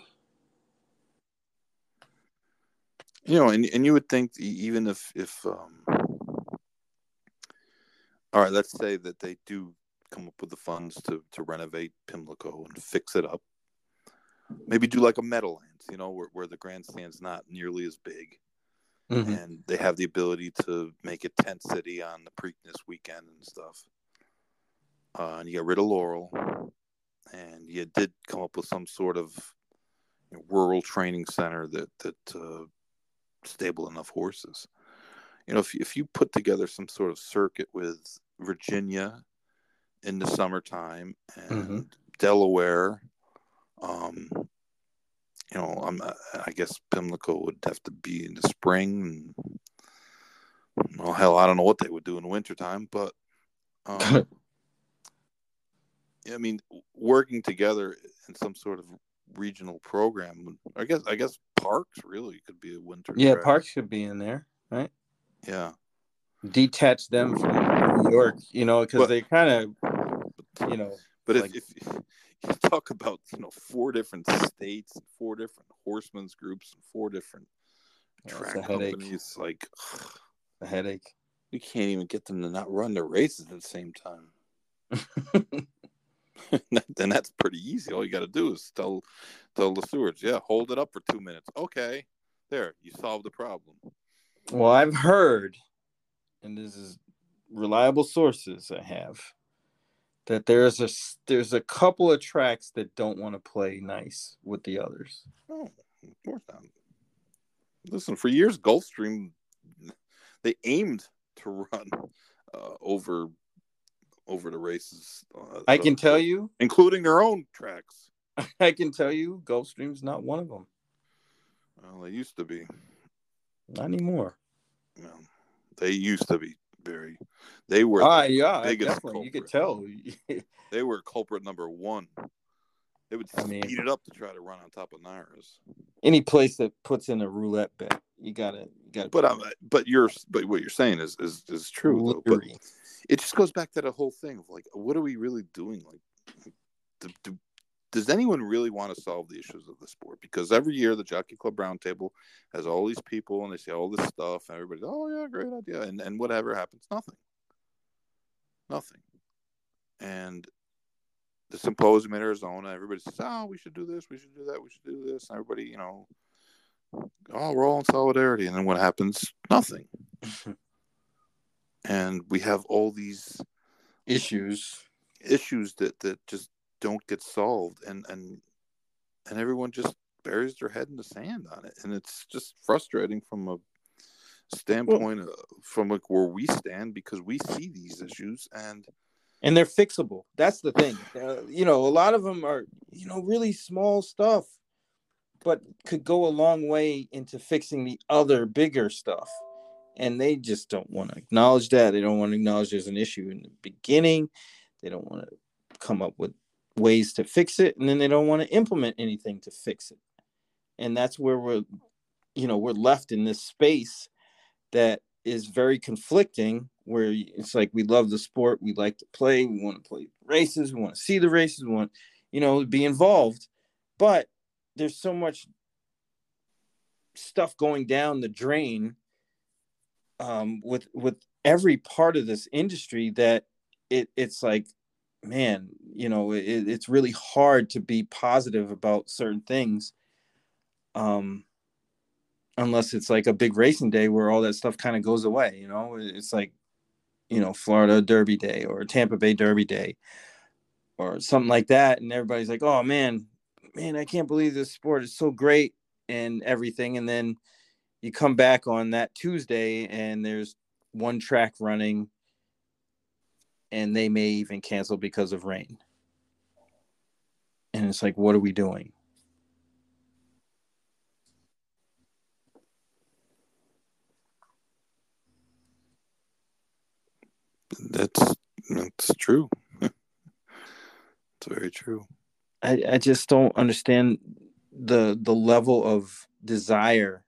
You know, and and you would think even if if um, all right, let's say that they do come up with the funds to to renovate Pimlico and fix it up. Maybe do like a Meadowlands, you know, where where the grandstand's not nearly as big, Mhm. and they have the ability to make it tent city on the Preakness weekend and stuff. Uh, and you get rid of Laurel, and you did come up with some sort of rural training center that that uh, stable enough horses. You know, if if you put together some sort of circuit with Virginia in the summertime and Mhm. Delaware, um, you know, I'm, I guess Pimlico would have to be in the spring. And, well, hell, I don't know what they would do in the wintertime, but um, I mean, working together in some sort of regional program. I guess I guess Parx really could be a winter. yeah, track. Parx should be in there, right? Yeah, Detach them from New York, you know, because they kind of, you know, but if, Like- if you talk about you know four different states, four different horsemen's groups, and four different Yeah, track a headache. companies, like a headache. we can't even get them to not run their races at the same time. then that's pretty easy. All you got to do is tell tell the stewards, yeah, hold it up for two minutes. Okay, there, you solved the problem. Well, I've heard, and this is reliable sources I have, that there's a there's a couple of tracks that don't want to play nice with the others. Oh, of course not. Listen, for years, Gulfstream they aimed to run uh, over over the races. Uh, I can tell you, including their own tracks. I can tell you, Gulfstream's not one of them. Well, they used to be. Not anymore. Know, they used to be very. They were. Ah, the yeah, definitely. You could tell. They were culprit number one. They would I mean- speed it up to try to run on top of NYRA's. Any place that puts in a roulette bet, you gotta, you gotta. But um, but you're but what you're saying is is is true though. But. It just goes back to the whole thing of like, what are we really doing? Like, do, do, does anyone really want to solve the issues of the sport? Because every year the Jockey Club Roundtable has all these people and they say all this stuff, and everybody's, oh yeah, great idea, and and whatever happens, nothing, nothing, and the symposium in Arizona, everybody says, oh, we should do this, we should do that, we should do this, and everybody, you know, oh, we're all in solidarity, and then what happens? Nothing, and we have all these issues. issues that that just don't get solved and and and everyone just buries their head in the sand on it and it's just frustrating from a standpoint of, from like where we stand because we see these issues and and they're fixable. That's the thing. Uh, you know, a lot of them are, you know, really small stuff, but could go a long way into fixing the other bigger stuff. And they just don't want to acknowledge that. They don't want to acknowledge there's an issue in the beginning. They don't want to come up with ways to fix it, and then they don't want to implement anything to fix it. And that's where we're, you know, we're left in this space that is very conflicting where it's like we love the sport we like to play we want to play races we want to see the races we want you know be involved but there's so much stuff going down the drain um, with with every part of this industry that it it's like, man, you know, it, it's really hard to be positive about certain things. Um, unless it's like a big racing day where all that stuff kind of goes away, you know, it's like, you know, Florida Derby Day or Tampa Bay Derby Day or something like that, and everybody's like, oh man, man, I can't believe this sport is so great and everything, and then you come back on that Tuesday and there's one track running and they may even cancel because of rain. And it's like, what are we doing? That's that's true. it's very true. I, I just don't understand the the level of desire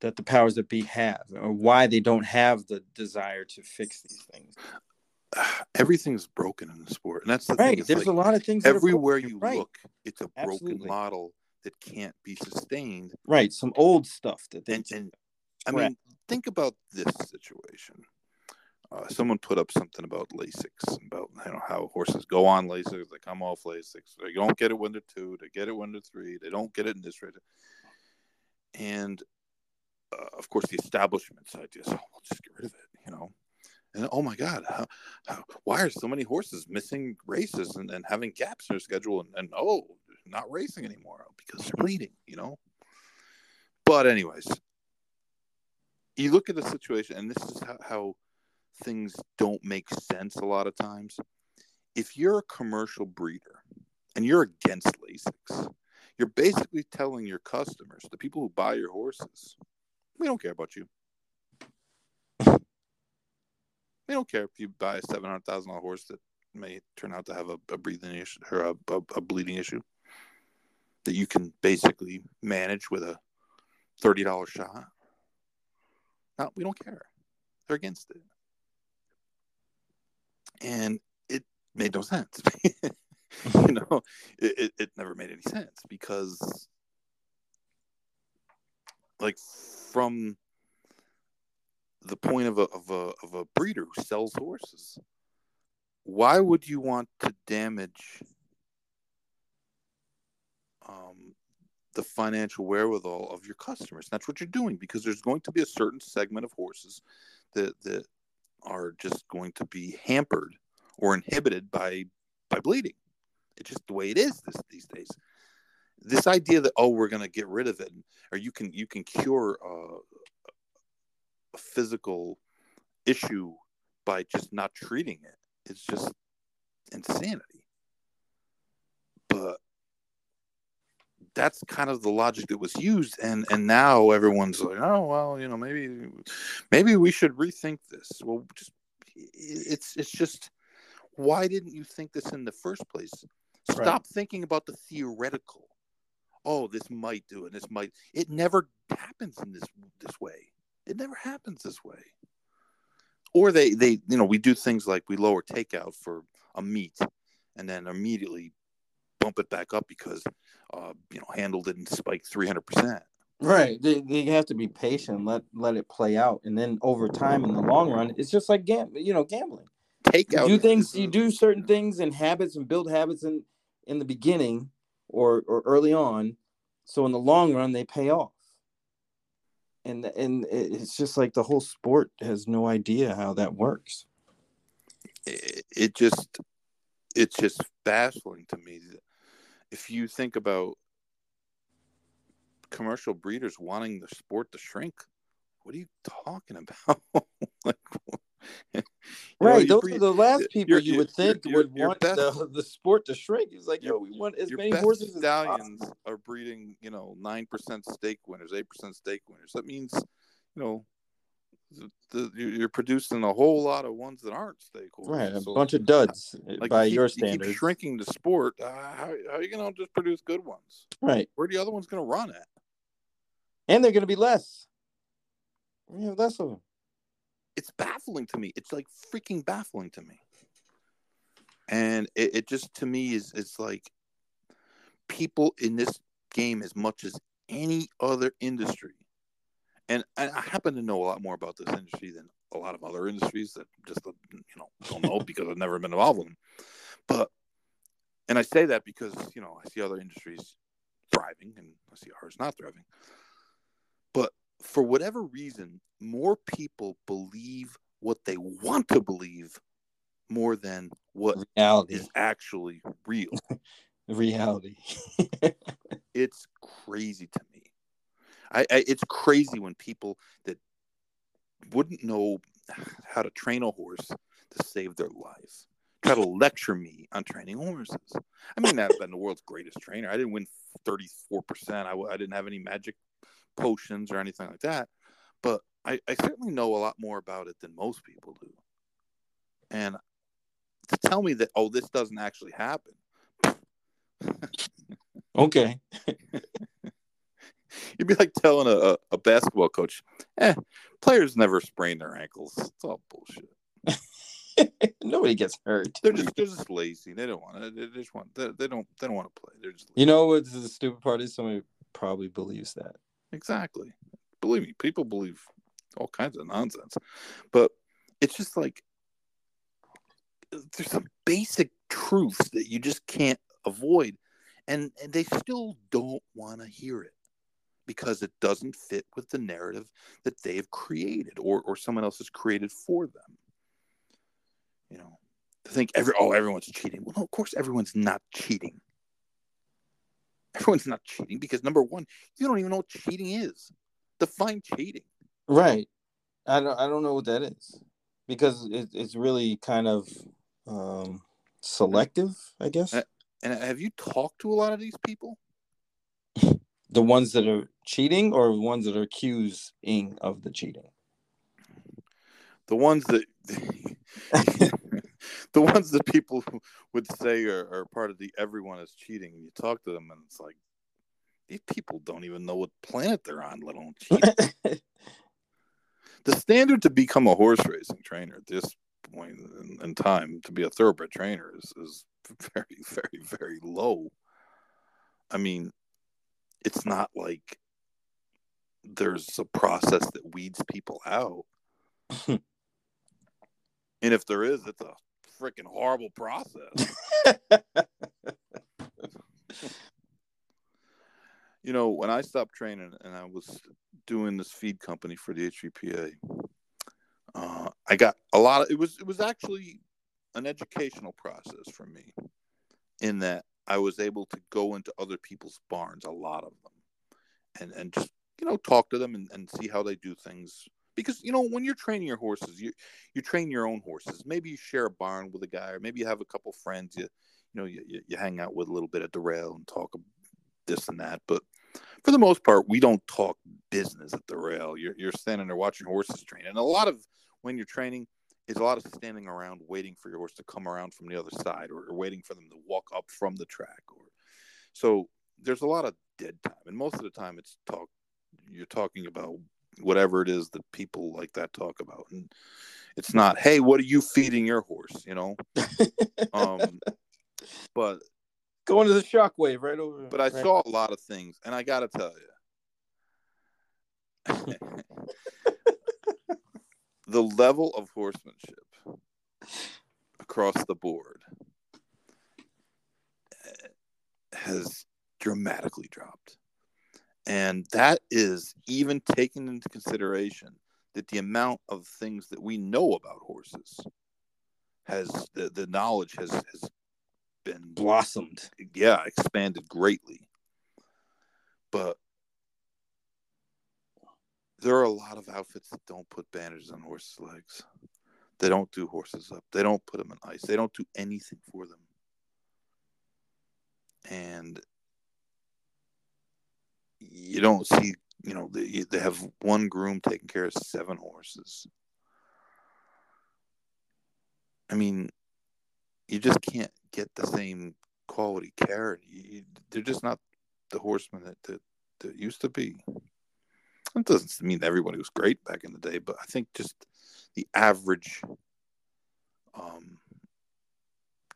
that the powers that be have or why they don't have the desire to fix these things everything's broken in the sport and that's the right thing there's like a lot of things everywhere you right. look it's a broken Absolutely. model that can't be sustained right some old stuff that they and, and i mean think about this situation uh, someone put up something about lasix about you know how horses go on lasix they come off lasix they don't get it when they're two they get it when they're three they don't get it in this rate and uh, of course the establishment side is oh, we'll just get rid of it you know? And oh my god how, how, why are so many horses missing races and, and having gaps in their schedule? And, and oh not racing anymore because they're bleeding you know? But anyways you look at the situation and this is how, how things don't make sense a lot of times. If you're a commercial breeder and you're against lasix you're basically telling your customers the people who buy your horses we don't care about you we don't care if you buy a seven hundred thousand dollar horse that may turn out to have a, a breathing issue or a, a, a, bleeding issue that you can basically manage with a thirty dollar shot. No, we don't care. They're against it, and it made no sense. you know, it, it, it never made any sense because, like, from the point of a of a of a breeder who sells horses. Why would you want to damage um, the financial wherewithal of your customers? That's what you're doing because there's going to be a certain segment of horses that that are just going to be hampered or inhibited by by bleeding. It's just the way it is this, these days. This idea that oh we're going to get rid of it or you can you can cure uh, a physical issue by just not treating it. It's just insanity. But that's kind of the logic that was used and and now everyone's like oh well you know maybe maybe we should rethink this well just it's it's just why didn't you think this in the first place stop right. thinking about the theoretical oh this might do it this might it never happens in this this way it never happens this way. Or they, they, you know, we do things like we lower takeout for a meet, and then immediately bump it back up because, uh, you know, handle didn't spike three hundred percent. Right. They, they have to be patient. Let let it play out, and then over time, in the long run, it's just like gam- you know, gambling. Takeout. You do things. You do certain things and habits and build habits in in the beginning or or early on, so in the long run they pay off. And and it's just like the whole sport has no idea how that works. It, just it's just baffling to me if you think about commercial breeders wanting the sport to shrink what are you talking about? Like right, know, those are the last people you would think your, would your want best, the, the sport to shrink. He's like, yo, we want as many horses as stallions are breeding, you know, nine percent stake winners, eight percent stake winners. That means, you know, the, the, you're producing a whole lot of ones that aren't stake holders. Right, a so, bunch of duds like by you keep, your standards. You keep shrinking the sport. Uh, how, how are you going to just produce good ones? Right. Where are the other ones going to run at? And they're going to be less. We have less of them it's baffling to me. It's like freaking baffling to me. And it, it just to me is it's like people in this game as much as any other industry and I happen to know a lot more about this industry than a lot of other industries that just you know don't know because I've never been involved with them. But and I say that because you know I see other industries thriving and I see ours not thriving. But for whatever reason, more people believe what they want to believe more than what reality is actually real. reality. it's crazy to me. I, I, it's crazy when people that wouldn't know how to train a horse to save their life try to lecture me on training horses. I mean, I've been the world's greatest trainer. I didn't win 34%. I, I didn't have any magic potions or anything like that. But I, I certainly know a lot more about it than most people do. And to tell me that, oh, this doesn't actually happen. okay. You'd be like telling a, a basketball coach, eh, players never sprain their ankles. It's all bullshit. Nobody gets hurt. They're just they're just lazy. They don't want to. They just want. They, they don't. They don't want to play. They're just. Lazy. You know what the stupid part is? Somebody probably believes that. Exactly. Believe me, people believe all kinds of nonsense, but it's just like there's some basic truths that you just can't avoid, and, and they still don't want to hear it because it doesn't fit with the narrative that they've created or or someone else has created for them you know, to think every oh everyone's cheating. Well, no, of course everyone's not cheating. Everyone's not cheating because number one, you don't even know what cheating is. Define cheating. Right. I don't. I don't know what that is because it, it's really kind of um, selective, I guess. And, and have you talked to a lot of these people? the ones that are cheating, or the ones that are accusing of the cheating? The ones that the ones that people would say are, are, part of the everyone is cheating. You talk to them, and it's like these people don't even know what planet they're on, let alone cheat. the standard to become a horse racing trainer at this point in, in time to be a thoroughbred trainer is, is very, very, very low. I mean, it's not like there's a process that weeds people out. And if there is, it's a freaking horrible process. you know, when I stopped training and I was doing this feed company for the HBPA, uh, I got a lot of it was it was actually an educational process for me in that I was able to go into other people's barns, a lot of them, and and just you know talk to them and, and see how they do things because you know when you're training your horses you you train your own horses. Maybe you share a barn with a guy or maybe you have a couple friends you you know you, you hang out with a little bit at the rail and talk this and that. But for the most part we don't talk business at the rail. You're, you're standing there watching horses train. And a lot of when you're training is a lot of standing around waiting for your horse to come around from the other side or, or waiting for them to walk up from the track or so there's a lot of dead time. And most of the time it's talk you're talking about whatever it is that people like that talk about and it's not hey what are you feeding your horse? You know? Um but going to the shockwave right over but i right. saw a lot of things and i gotta tell you the level of horsemanship across the board eh, has dramatically dropped and that is even taken into consideration that the amount of things that we know about horses has the, the knowledge has has been blossomed. Yeah, expanded greatly. But there are a lot of outfits that don't put bandages on horses' legs. They don't do horses up. They don't put them in ice. They don't do anything for them. And you don't see, you know, they, they have one groom taking care of seven horses. I mean, you just can't get the same quality care. You, they're just not the horsemen that, that, that used to be. It doesn't mean everybody was great back in the day, but I think just the average um,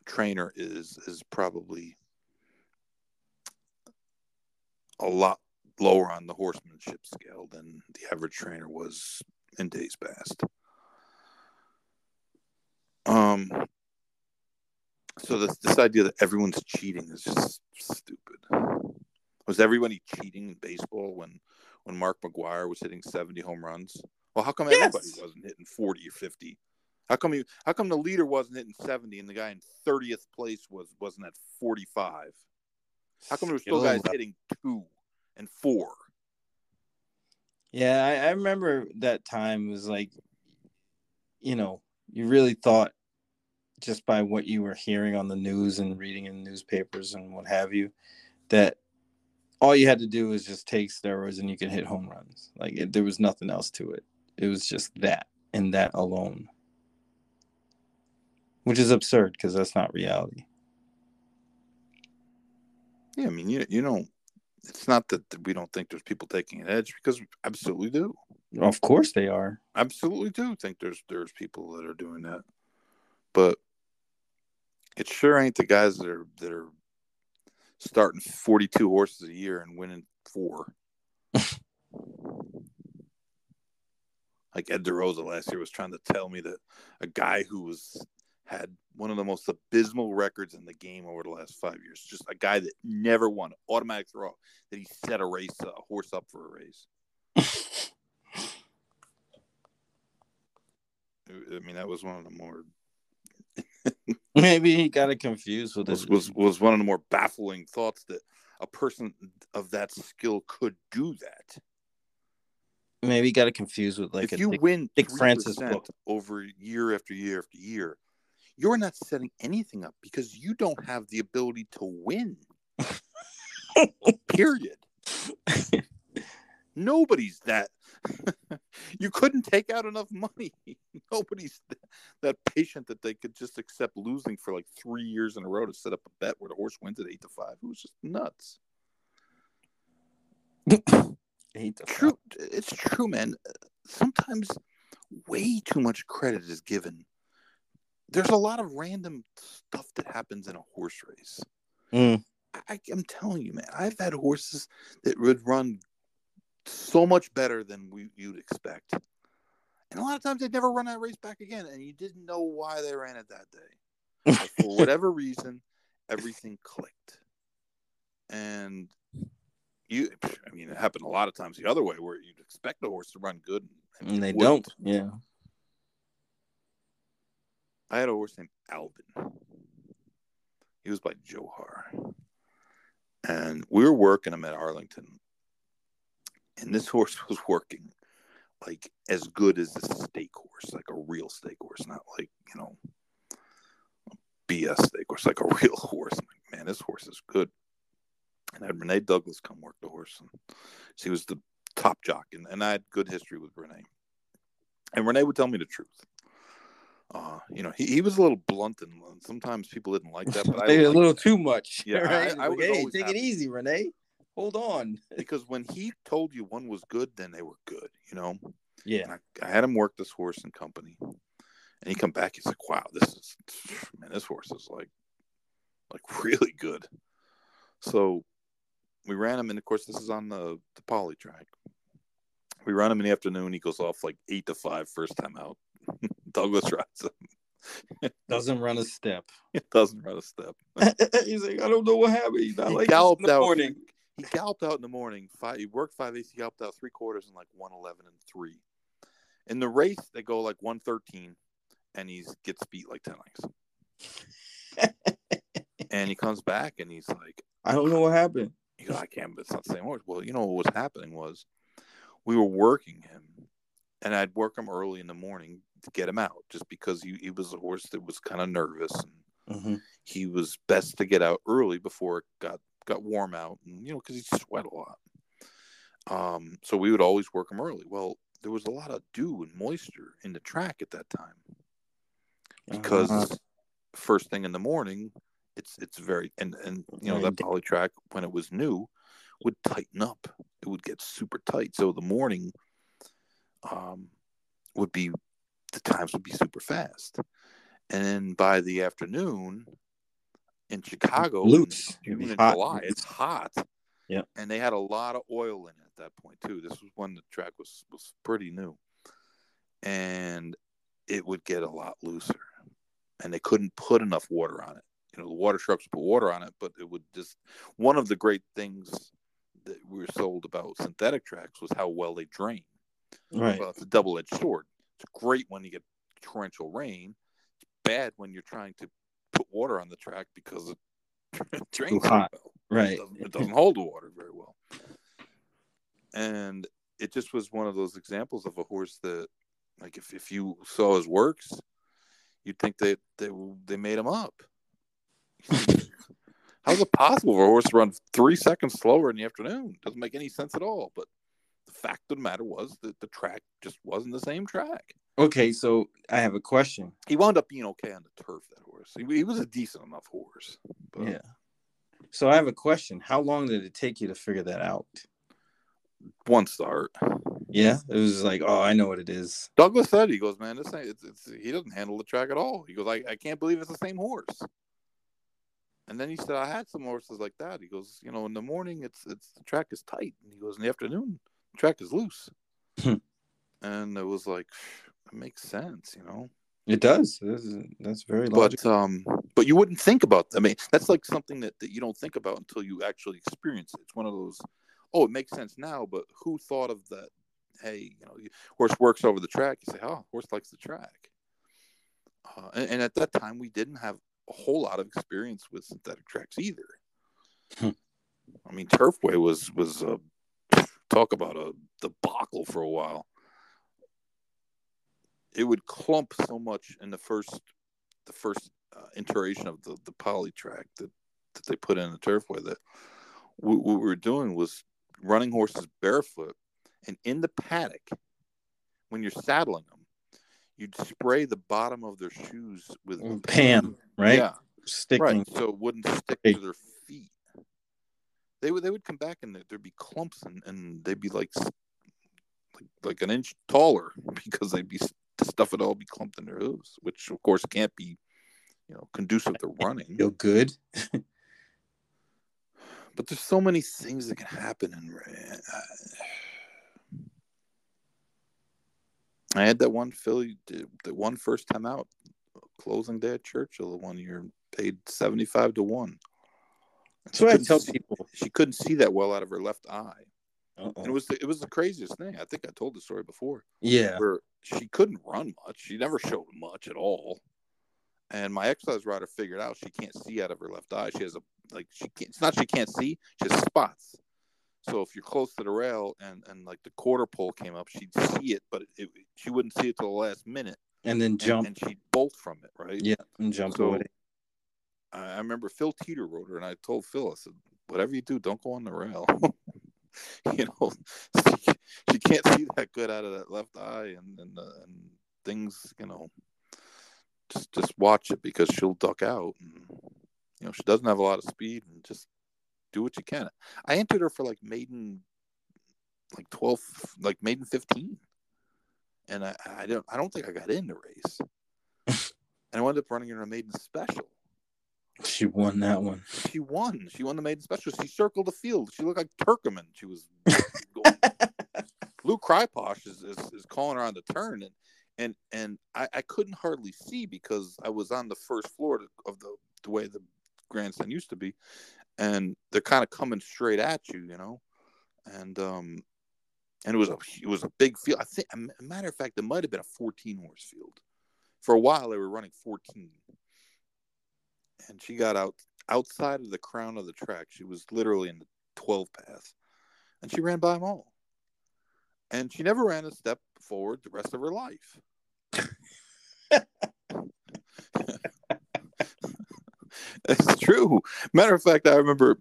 trainer is is probably a lot lower on the horsemanship scale than the average trainer was in days past. Um, so this this idea that everyone's cheating is just stupid. Was everybody cheating in baseball when when Mark McGwire was hitting seventy home runs? Well, how come Yes. everybody wasn't hitting forty or fifty? How come you? How come the leader wasn't hitting seventy and the guy in thirtieth place was wasn't at forty five? How come there were still guys Skills. hitting two and four? Yeah, I, I remember that time was like, you know, you really thought just by what you were hearing on the news and reading in newspapers and what have you, that all you had to do was just take steroids and you could hit home runs. Like it, there was nothing else to it. It was just that and that alone, which is absurd because that's not reality. Yeah, I mean, you you don't. It's not that we don't think there's people taking an edge because we absolutely do. Of course they are. absolutely do think there's there's people that are doing that, but it sure ain't the guys that are that are starting 42 horses a year and winning four. like Ed DeRosa last year was trying to tell me that a guy who was had one of the most abysmal records in the game over the last five years, just a guy that never won automatic throw, that he set a race a horse up for a race. I mean, that was one of the more Maybe he got it confused with was was was one of the more baffling thoughts that a person of that skill could do that. maybe he got it confused with like if a you Dick- win Dick Francis book. over year after year after year, you're not setting anything up because you don't have the ability to win. Period. Nobody's that. you couldn't take out enough money. Nobody's th- that patient that they could just accept losing for like three years in a row to set up a bet where the horse wins at eight to five. It was just nuts. hate the True, it's true, man. Sometimes way too much credit is given. There's a lot of random stuff that happens in a horse race. Mm. I, I'm telling you, man, I've had horses that would run so much better than we, you'd expect. And a lot of times they'd never run that race back again, and you didn't know why they ran it that day. For whatever reason, everything clicked. And you, I mean, it happened a lot of times the other way where you'd expect the horse to run good, and they it don't. wouldn't. Yeah. I had a horse named Albin. He was by Johar. And we were working him at Arlington. And this horse was working like as good as a stake horse, like a real stake horse, not like, you know, a BS stake horse, like a real horse. I'm like, man, this horse is good. And I had Rene Douglas come work the horse. And she was the top jock. And, and I had good history with Rene. And Rene would tell me the truth. Uh, you know, he, he was a little blunt and sometimes people didn't like that, but I a little it too much. Yeah, right? I- I Like, hey, take happy. it easy, Rene. Hold on. because when he told you one was good, then they were good, you know. Yeah. I, I had him work this horse in company, and he come back. He's like, "Wow, this is man, this horse is like, like really good." So we ran him, and of course, this is on the the poly track. We run him in the afternoon. He goes off like eight to five first time out. Douglas rides him. Doesn't run a step. It doesn't run a step. He's like, I don't know what happened. He's not He like galloped the out. morning. He galloped out in the morning. Five, he worked five eighths. He galloped out three quarters in like one eleven and three. In the race, they go like one thirteen, and he gets beat like ten lengths. and he comes back and he's like, I don't know what happened. he goes, I can't, but it's not the same horse. Well, you know what was happening was we were working him, and I'd work him early in the morning get him out, just because he, he was a horse that was kind of nervous and Mm-hmm. he was best to get out early before it got got warm out and you know because he sweat a lot. Um so we would always work him early. Well there was a lot of dew and moisture in the track at that time because Uh-huh. first thing in the morning it's it's very and and you know that poly track when it was new would tighten up. It would get super tight. So the morning um would be the times would be super fast and then by the afternoon in chicago Loose. June It'd be and hot. july it's hot Yeah. And they had a lot of oil in it at that point too. This was when the track was was pretty new. And it would get a lot looser. And they couldn't put enough water on it. You know, the water trucks put water on it, but it would just one of the great things that we were sold about synthetic tracks was how well they drain. Right. Well, it's a double edged sword. It's great when you get torrential rain. It's bad when you're trying to put water on the track because it drains hot. well. Right. It doesn't, it doesn't hold the water very well. And it just was one of those examples of a horse that, like, if, if you saw his works, you'd think they they they made him up. How's it possible for a horse to run three seconds slower in the afternoon? Doesn't make any sense at all. But fact of the matter was that the track just wasn't the same track. Okay, so I have a question. He wound up being okay on the turf. That horse, he, he was a decent enough horse. But Yeah. So I have a question. How long did it take you to figure that out? one start. Yeah, it was like, oh, I know what it is. Douglas said he goes, man, this ain't. It's, it's he doesn't handle the track at all. He goes, I, I can't believe it's the same horse. And then he said, I had some horses like that. He goes, you know, in the morning it's it's the track is tight, and he goes, in the afternoon track is loose. Hmm. and it was like, it makes sense, you know. It does. Is- That's very logical. But um, but you wouldn't think about. I mean, that's like something that, that you don't think about until you actually experience it. It's one of those. Oh, it makes sense now, but who thought of that? Hey, you know, horse works over the track. You say, oh, horse likes the track. Uh, and, and at that time, we didn't have a whole lot of experience with synthetic tracks either. Hmm. I mean, Turfway was was uh, talk about a debacle for a while. It would clump so much in the first the first uh, iteration of the the poly track that that they put in the Turfway that what, what we were doing was running horses barefoot and in the paddock when you're saddling them you'd spray the bottom of their shoes with Mm, Pam, right? yeah Sticking. right so it wouldn't stick to their feet they would they would come back and there- there'd be clumps and, and they'd be like, like like an inch taller because they'd be the stuff would all be clumped in their hooves which of course can't be you know conducive to running Feel good. but there's so many things that can happen in uh, I had that one filly the one first time out closing day at Churchill the one year paid 75 to 1 That's what I tell people. she couldn't see that well out of her left eye and it was the, it was the craziest thing i think i told the story before Yeah. where she couldn't run much she never showed much at all and my exercise rider figured out she can't see out of her left eye she has a like she can't it's not she can't see she has spots so if you're close to the rail and and like the quarter pole came up she'd see it but it, she wouldn't see it till the last minute And then and- jump. and, she'd bolt from it right yeah. And jump So- away. I remember Phil Teator rode her, and I told Phil, I said, whatever you do, don't go on the rail. you know, she, can't see that good out of that left eye, and and, uh, and things, you know, just just watch it because she'll duck out, and you know she doesn't have a lot of speed, and just do what you can. I entered her for like maiden, like twelve, like maiden fifteen, and I I don't I don't think I got in the race, and I wound up running her in a maiden special She won that one. she won. She won the maiden special. She circled the field. She looked like Turkoman. She was. Luke Kruytbosch is, is, is calling her on the turn, and and and I, I couldn't hardly see because I was on the first floor of the the way the grandstand used to be, and they're kind of coming straight at you, you know, and um, and it was a it was a big field. I think, a matter of fact, it might have been a fourteen horse field. For a while, they were running fourteen, and she got out outside of the crown of the track. She was literally in the 12 path, and she ran by them all. And she never ran a step forward the rest of her life. it's true. Matter of fact, I remember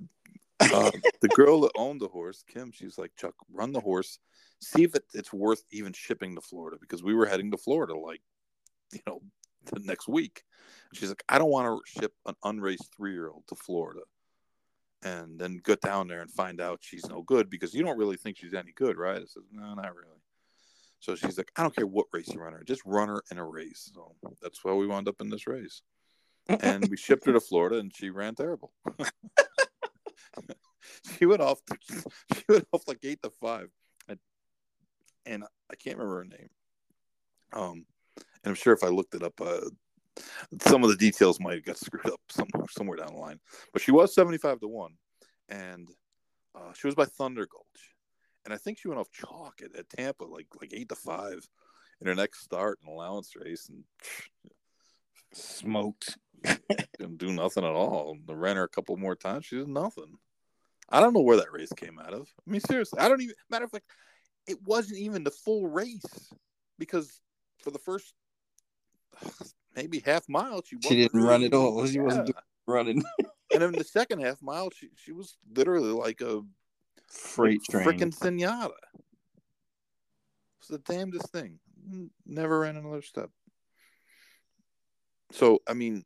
uh, the girl that owned the horse, Kim. She was like, "Chuck, run the horse, see if it, it's worth even shipping to Florida because we were heading to Florida like, you know, the next week." She's like, I don't want to ship an unraised three year old to Florida and then get down there and find out she's no good because you don't really think she's any good, right? I said, No, not really. So she's like, I don't care what race you run her, just run her in a race. So that's why we wound up in this race. And we shipped her to Florida and she ran terrible. she went off. She went off like eight to five, and, and I can't remember her name. Um, and I'm sure if I looked it up, uh, some of the details might have got screwed up somewhere somewhere down the line. But she was 75 to one, and uh, she was by Thunder Gulch, and I think she went off chalk at, at Tampa like like eight to five in her next start and allowance race, and Smoked. didn't do nothing at all. The ran her a couple more times. She did nothing. I don't know where that race came out of. I mean, seriously, I don't even. Matter of fact, it wasn't even the full race because for the first maybe half mile, she She didn't run at all. She wasn't running. and in the second half mile, she she was literally like a Freight train. freaking Zenyatta. It's the damnedest thing. Never ran another step. So I mean,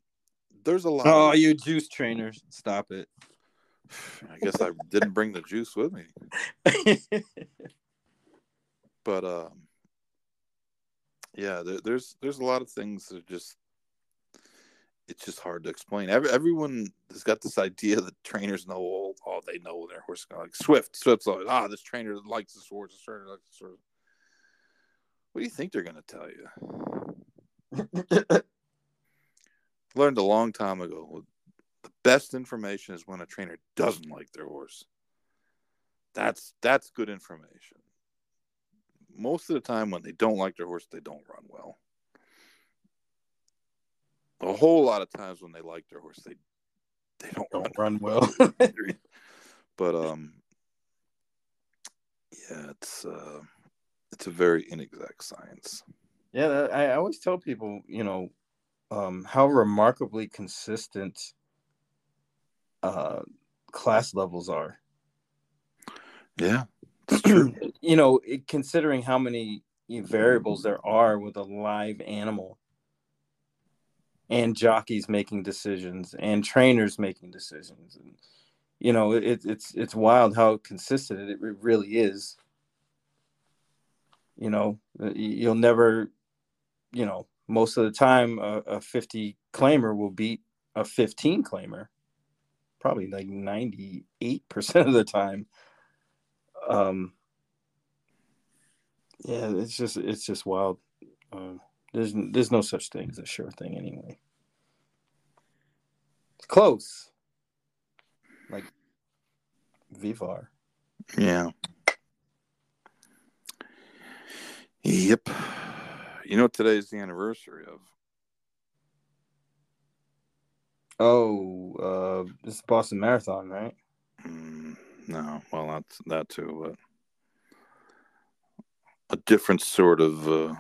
there's a lot. Oh, of- you juice trainers. Stop it. I guess I didn't bring the juice with me, but um, yeah, there, there's there's a lot of things that are just it's just hard to explain. Every, everyone has got this idea that trainers know all, all they know their horse. Like Swift, Swift's like, ah, this trainer likes this horse. This trainer likes this horse. What do you think they're going to tell you? Learned a long time ago. The best information is when a trainer doesn't like their horse. That's that's good information. Most of the time, when they don't like their horse, they don't run well. A whole lot of times when they like their horse, they they don't, Don't run. run well. but um, yeah, it's uh, it's a very inexact science. Yeah, that, I always tell people, you know, um, how remarkably consistent uh, class levels are. Yeah. you know, it- considering how many variables there are with a live animal, and jockeys making decisions, and trainers making decisions, and you know, it, it's it's wild how consistent it, it really is. You know, you'll never, you know, most of the time a, a 50 claimer will beat a 15 claimer, probably like 98% of the time. Um, yeah, it's just it's just wild. Um, there's there's no such thing as a sure thing anyway. It's close, like Vivar. Yeah. Yep. You know, what today's the anniversary of. Oh, uh, this is Boston Marathon, right? Mm, no, well, not that too, but a different sort of uh,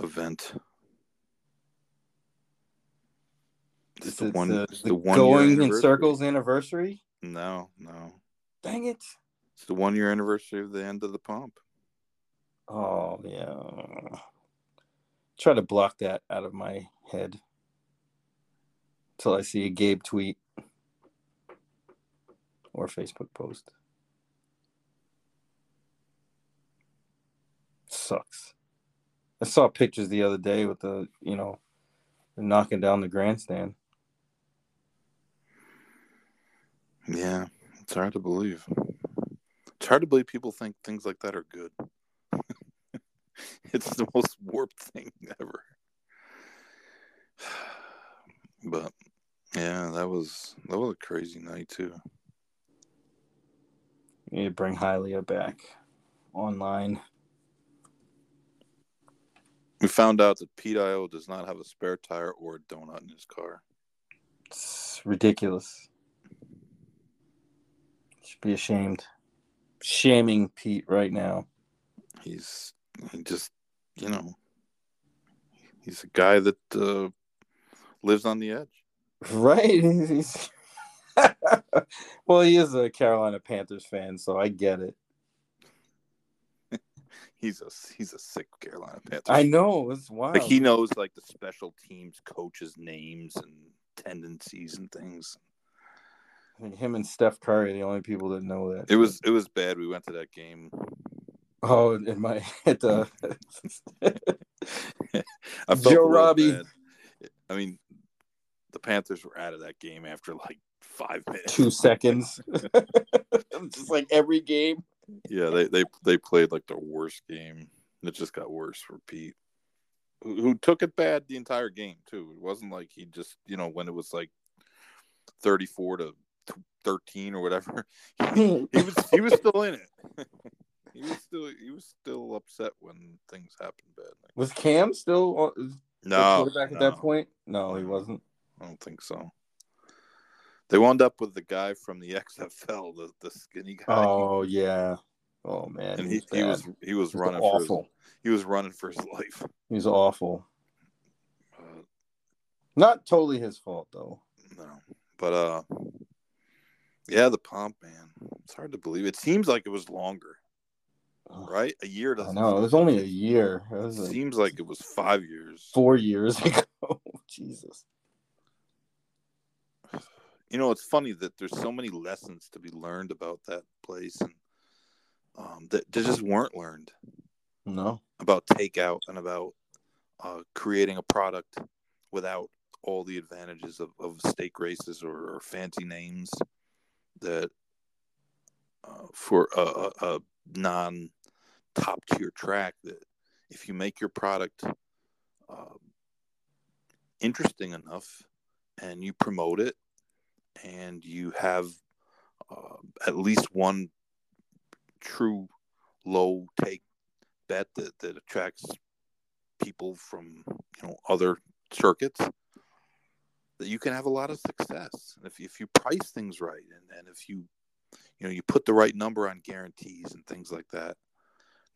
event. It's the one, the, the the one going in circles anniversary. No, no, Dang it! it's the one year anniversary of the end of the pump. Oh yeah. Try to block that out of my head until I see a Gabe tweet or Facebook post. Sucks. I saw pictures the other day with the, you know, knocking down the grandstand. Yeah, it's hard to believe. It's hard to believe people think things like that are good. it's the most warped thing ever. But yeah, that was that was a crazy night too. You need to bring Hylia back online. We found out that Pete Io does not have a spare tire or a donut in his car. It's ridiculous. Should be ashamed. Shaming Pete right now. He's he just you know he's a guy that uh, lives on the edge. Right? He's- well, he is a Carolina Panthers fan, so I get it. He's a he's a sick Carolina Panther. I know it's wild. like he knows like the special teams coaches names and tendencies and things. I think him and Steph Curry are the only people that know that. It was it was bad. We went to that game. oh, in my at the Joe Robbie. bad. I mean, the Panthers were out of that game after like five minutes. two seconds. just like every game. Yeah, they they they played like the worst game. It just got worse for Pete, who, who took it bad the entire game too. It wasn't like he just you know when it was like thirty four to thirteen or whatever. He, he was he was still in it. he was still he was still upset when things happened bad. Was Cam still on- the No, quarterback at that point? No, he wasn't. I don't think so. They wound up with the guy from the XFL, the, the skinny guy. Oh yeah. Oh man, and he, he, he was he was He running for his, awful. he was running for his life. He's awful. Uh, Not totally his fault though. no, but uh, yeah, the pomp, man, it's hard to believe. It seems like it was longer, right? A year I doesn't. know it was only a year. It like seems like it was five years. four years ago. Jesus. You know, it's funny that there's so many lessons to be learned about that place, and um, that, that just weren't learned. No. about takeout and about uh, creating a product without all the advantages of, of steak races or, or fancy names that uh, for a, a, a non top tier track that if you make your product uh, interesting enough and you promote it and you have uh, at least one true low take bet that, that attracts people from you know other circuits that you can have a lot of success and if, if you price things right and, and if you you know you put the right number on guarantees and things like that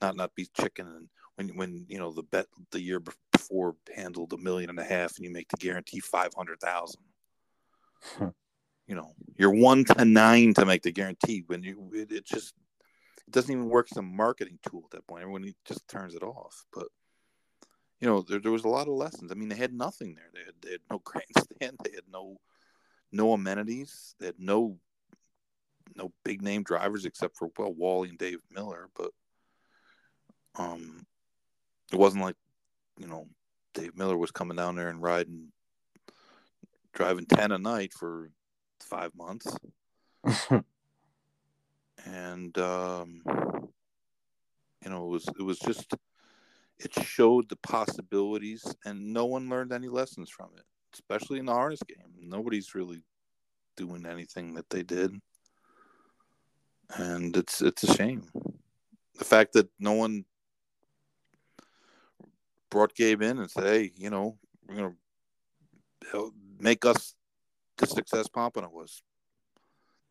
not not be chicken and when when you know the bet the year before handled a million and a half and you make the guarantee 500,000 Hmm. You know you're 1 to 9 to make the guarantee when you it, it just it doesn't even work as a marketing tool at that point. Everyone just turns it off. But you know, there, there was a lot of lessons. I mean, they had nothing there. They had, they had no grandstand. They had no no amenities. They had no no big name drivers except for well Wally and Dave Miller. But um, it wasn't like you know Dave Miller was coming down there and riding driving ten a night for five months. And um, you know it was it was just it showed the possibilities and no one learned any lessons from it especially in the harness game. Nobody's really doing anything that they did. And it's it's a shame. The fact that no one brought gabe in and said hey you know we're gonna make us the success pompano was.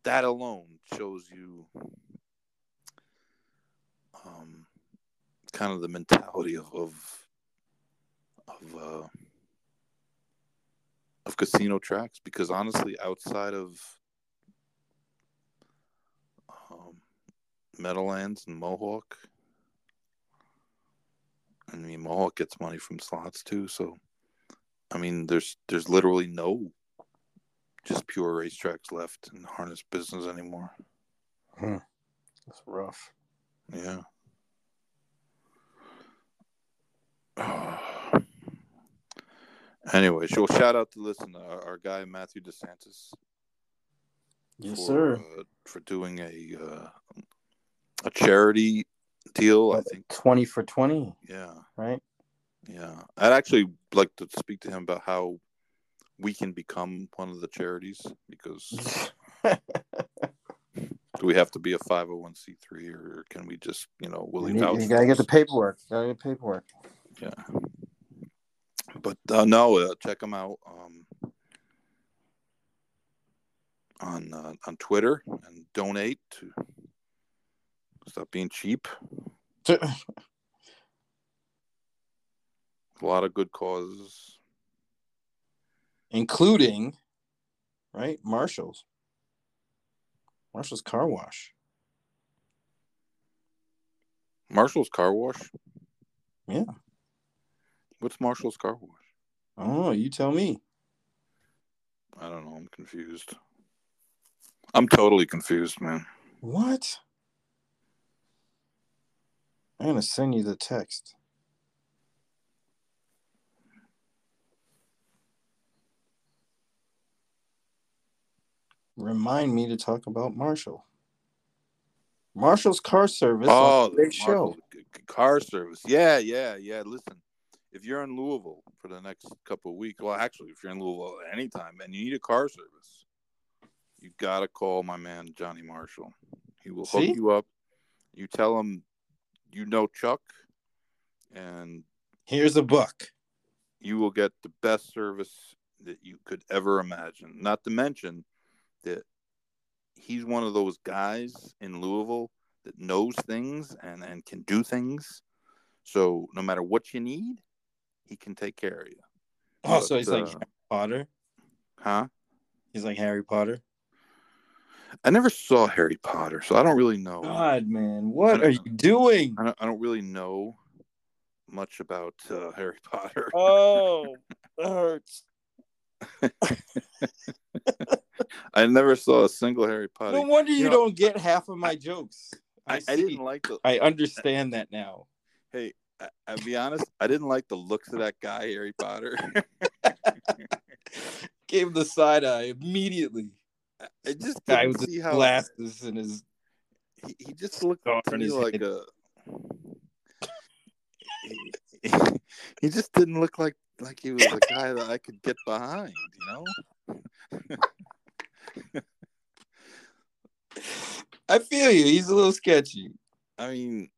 That alone shows you um, kind of the mentality of of of, uh, of casino tracks because honestly outside of um, Meadowlands and Mohawk I mean Mohawk gets money from slots too so I mean there's there's literally no just pure racetracks left in the harness business anymore. That's rough. Yeah. anyway, so shout out to listen our, our guy Matthew DeSantis. Yes, for, sir. Uh, for doing a uh, a charity deal, I think. Twenty for twenty, Yeah, right? yeah. I'd actually like to speak to him about how we can become one of the charities because do we have to be a 501c3 or can we just, you know, will you, you gotta get the paperwork. Gotta get paperwork. Yeah. But uh, no, uh, check them out um, on uh, on Twitter and donate to stop being cheap. A lot of good causes. Including, right? Marshall's. Marshall's car wash. Marshall's Car Wash. Yeah. What's Marshall's Car Wash? Oh, you tell me. I don't know. I'm confused. I'm totally confused, man. What? I'm gonna send you the text. Remind me to talk about Marshall. Marshall's car service. Oh, on the the big show. Marshall c- c- car service. Yeah, yeah, yeah. Listen, if you're in Louisville for the next couple of weeks, well, actually, if you're in Louisville at any time and you need a car service, you gotta call my man Johnny Marshall. He will hook you up. You tell him you know Chuck, and Here's a book. you will get the best service that you could ever imagine. Not to mention that he's one of those guys in Louisville that knows things and, and can do things. So no matter what you need, he can take care of you. Oh, But, so he's like uh, Harry Potter. Huh? He's like Harry Potter. I never saw Harry Potter, so I don't really know. God, man, what are you doing? I don't, I don't really know much about uh, Harry Potter. Oh, that hurts. I never saw a single Harry Potter. No wonder you, know, don't get half of my jokes. I, I, I didn't like the. I understand that now. Hey, I, I'll be honest. I didn't like the looks of that guy, Harry Potter. Gave the side eye immediately. I just Guy with see his how glasses and his he, he just looked to me like head. a. He, he just didn't look like like he was a guy that I could get behind, you know. I feel you. He's a little sketchy. I mean,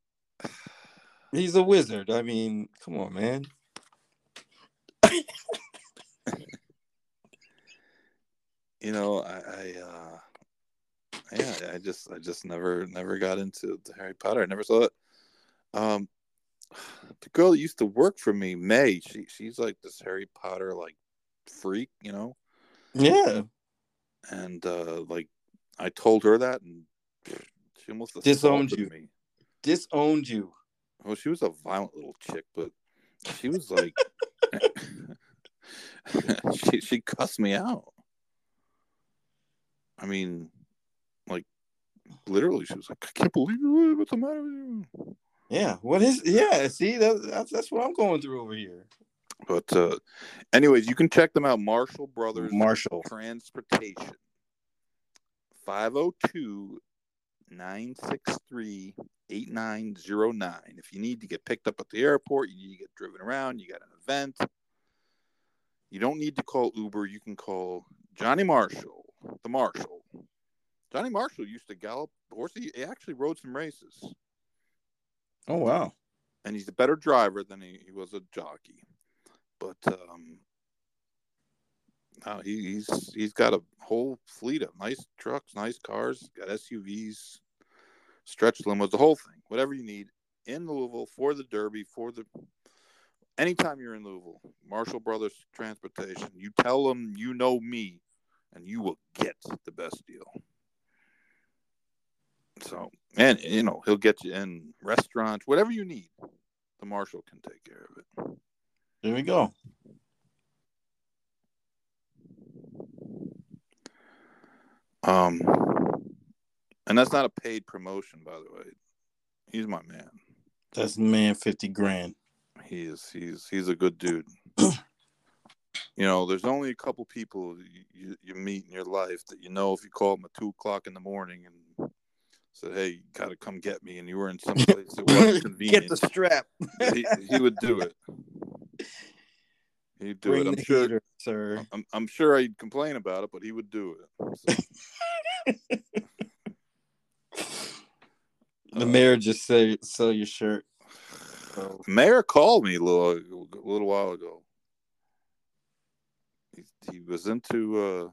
He's a wizard. I mean, come on, man. you know, I, I uh yeah, I just I just never never got into the Harry Potter. I never saw it. Um the girl that used to work for me, May, she she's like this Harry Potter like freak, you know? Yeah. And uh like I told her that and she almost Disowned you. me. Disowned you. Well, she was a violent little chick, but she was like she she cussed me out. I mean, like literally, she was like, "I can't believe you. What's the matter with you?" Yeah. What is? Yeah. See, that, that's that's what I'm going through over here. But uh, anyways, you can check them out. Marshall Brothers Marshall. Transportation. 502 963 8909. If you need to get picked up at the airport, you need to get driven around, you got an event, you don't need to call Uber. You can call Johnny Marshall, the Marshall. Johnny Marshall used to gallop horses. He actually rode some races, Oh wow. and he's a better driver than he, he was a jockey. But um, no, he, he's he's got a whole fleet of nice trucks, nice cars, got SUVs, stretch limos, the whole thing. Whatever you need in Louisville for the Derby, for the anytime you're in Louisville, Marshall Brothers Transportation. You tell them you know me, and you will get the best deal. So, and you know he'll get you in restaurants, whatever you need. The Marshall can take care of it. There we go. Um, and that's not a paid promotion, by the way. He's my man. That's man fifty grand. He is. He's he's a good dude. you know, there's only a couple people you, you, meet in your life that you know if you call them at two o'clock in the morning and said, "Hey, you got to come get me," and you were in some place that wasn't convenient, Get the strap. he, he would do it. He'd do Bring it. I'm sure. heater, sir. I'm, I'm sure I'd complain about it, but he would do it. So, The mayor just say sell your shirt. So, The mayor called me a little a little while ago. He, he was into uh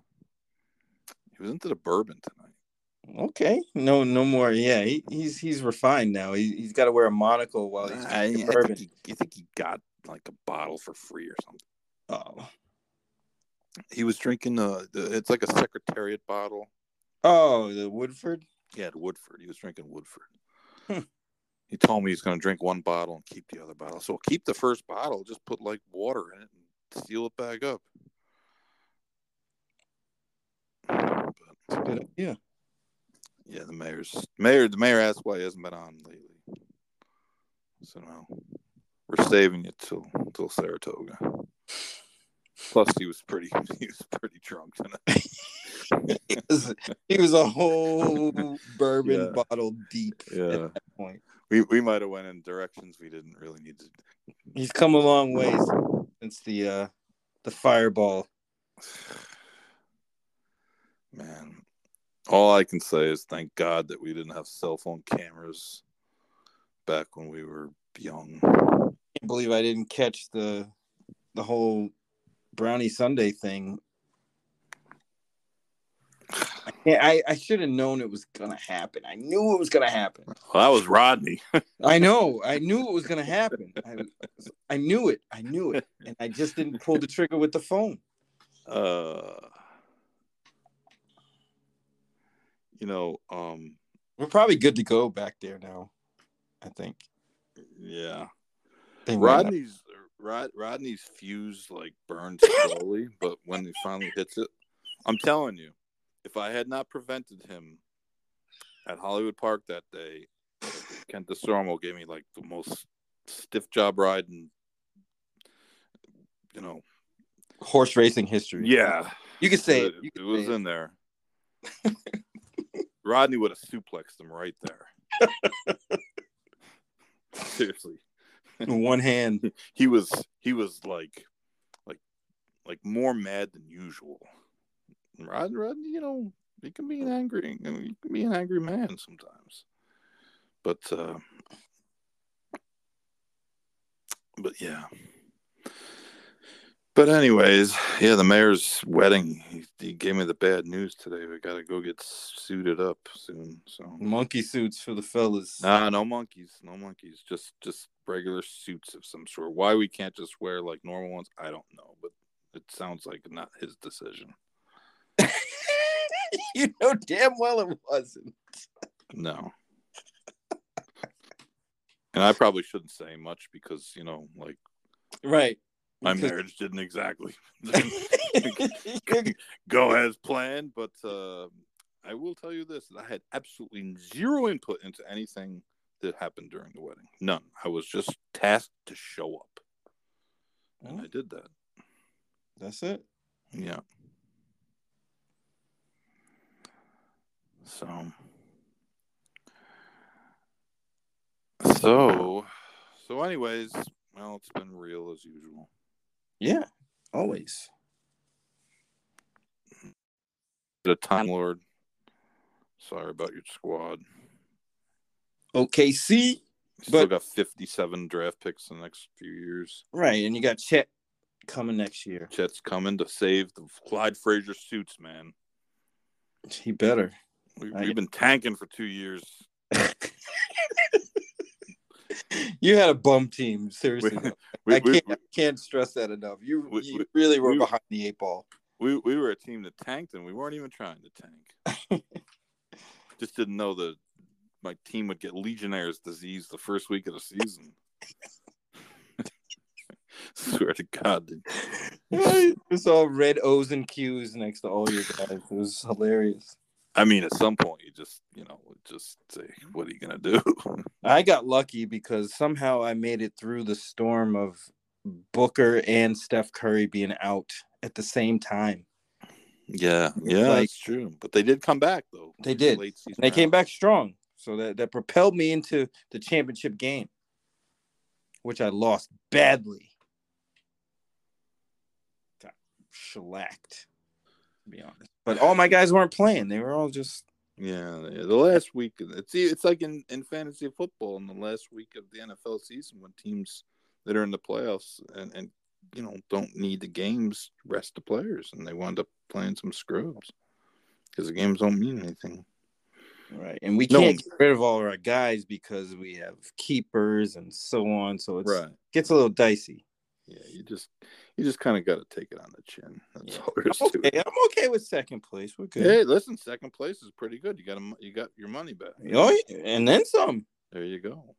he was into the bourbon tonight. okay, no, no more. Yeah, he, he's he's refined now. He, he's got to wear a monocle while he's I, I drinking think bourbon. he, you think he got like a bottle for free or something. Oh, He was drinking uh the, it's like a secretariat bottle. oh, the Woodford. Yeah, had Woodford. He was drinking Woodford. Hmm. He told me he's going to drink one bottle and keep the other bottle. So keep the first bottle, just put like water in it and seal it back up. But That's a good idea. yeah, the mayor's mayor. The mayor asked why he hasn't been on lately. So no, we're saving it till till Saratoga. Plus, he was pretty he was pretty drunk tonight. he, was, he was a whole bourbon Yeah. bottle deep Yeah. at that point. We we might have went in directions we didn't really need to. He's come a long way since the uh the fireball. Man, all I can say is thank God that we didn't have cell phone cameras back when we were young. can't believe I didn't catch the the whole brownie Sunday thing. I, I, should have known it was gonna happen. I knew it was gonna happen. Well, that was Rodney. I know. I knew it was gonna happen. I, I knew it. I knew it, and I just didn't pull the trigger with the phone. uh, you know, um, We're probably good to go back there now. I think. yeah. They might not- Rodney's Rod, Rodney's fuse like burns slowly, but when he finally hits it, I'm telling you, if I had not prevented him at Hollywood Park that day, Kent Desormeaux gave me like the most stiff job ride and you know, horse racing history. yeah, you can say it, it. It was in there. Rodney would have suplexed him right there. Seriously. One hand. he was he was like like like more mad than usual. Rod Rod, you know, he can be an angry you, know, he can be an angry man sometimes. But uh but yeah. But anyways, yeah, the mayor's wedding. He, he gave me the bad news today. We got to go get suited up soon. So Monkey suits for the fellas. Nah, no monkeys, no monkeys. Just just regular suits of some sort. Why we can't just wear like normal ones, I don't know. But it sounds like not his decision. you know damn well it wasn't. No. and I probably shouldn't say much because you know, like Right. My marriage didn't exactly go as planned. But uh, I will tell you this: that I had absolutely zero input into anything that happened during the wedding. None. I was just tasked to show up, and Well, I did that. That's it. Yeah. So. So. So, anyways, well, it's been real as usual. Yeah. Always. The Time Lord. Sorry about your squad. OKC. Still But- got 57 draft picks in the next few years. Right. And you got Chet coming next year. Chet's coming to save the Clyde Frazier suits, man. He better. We, we've been tanking for two years. you had a bum team. Seriously. We, we, I can't, I can't stress that enough. You, We- you really were we- behind the eight ball. we, we were a team that tanked and we weren't even trying to tank. Just didn't know that my team would get Legionnaire's disease the first week of the season. Swear to God. it's all red O's and Q's next to all your guys. It was hilarious. I mean, at some point, you just, you know, just say, what are you going to do? I got lucky because somehow I made it through the storm of Booker and Steph Curry being out at the same time. yeah, yeah, Like- that's true. But they did come back, though. They did. And they came back strong. So that, that propelled me into the championship game, which I lost badly. Got shellacked, to be honest. But all my guys weren't playing. They were all just Yeah, yeah, the last week it's it's like in, in fantasy football in the last week of the NFL season when teams that are in the playoffs and, and you know don't need the games rest the players and they wind up playing some scrubs because the games don't mean anything. right. And we can't get rid of all our guys because we have keepers and so on. So it's gets a little dicey. Yeah, you just you just kind of got to take it on the chin. That's Yeah. all there is I'm to okay. it. I'm okay with second place. We're good. Hey, listen, second place is pretty good. You got a, you got your money back. Oh, and then some. There you go.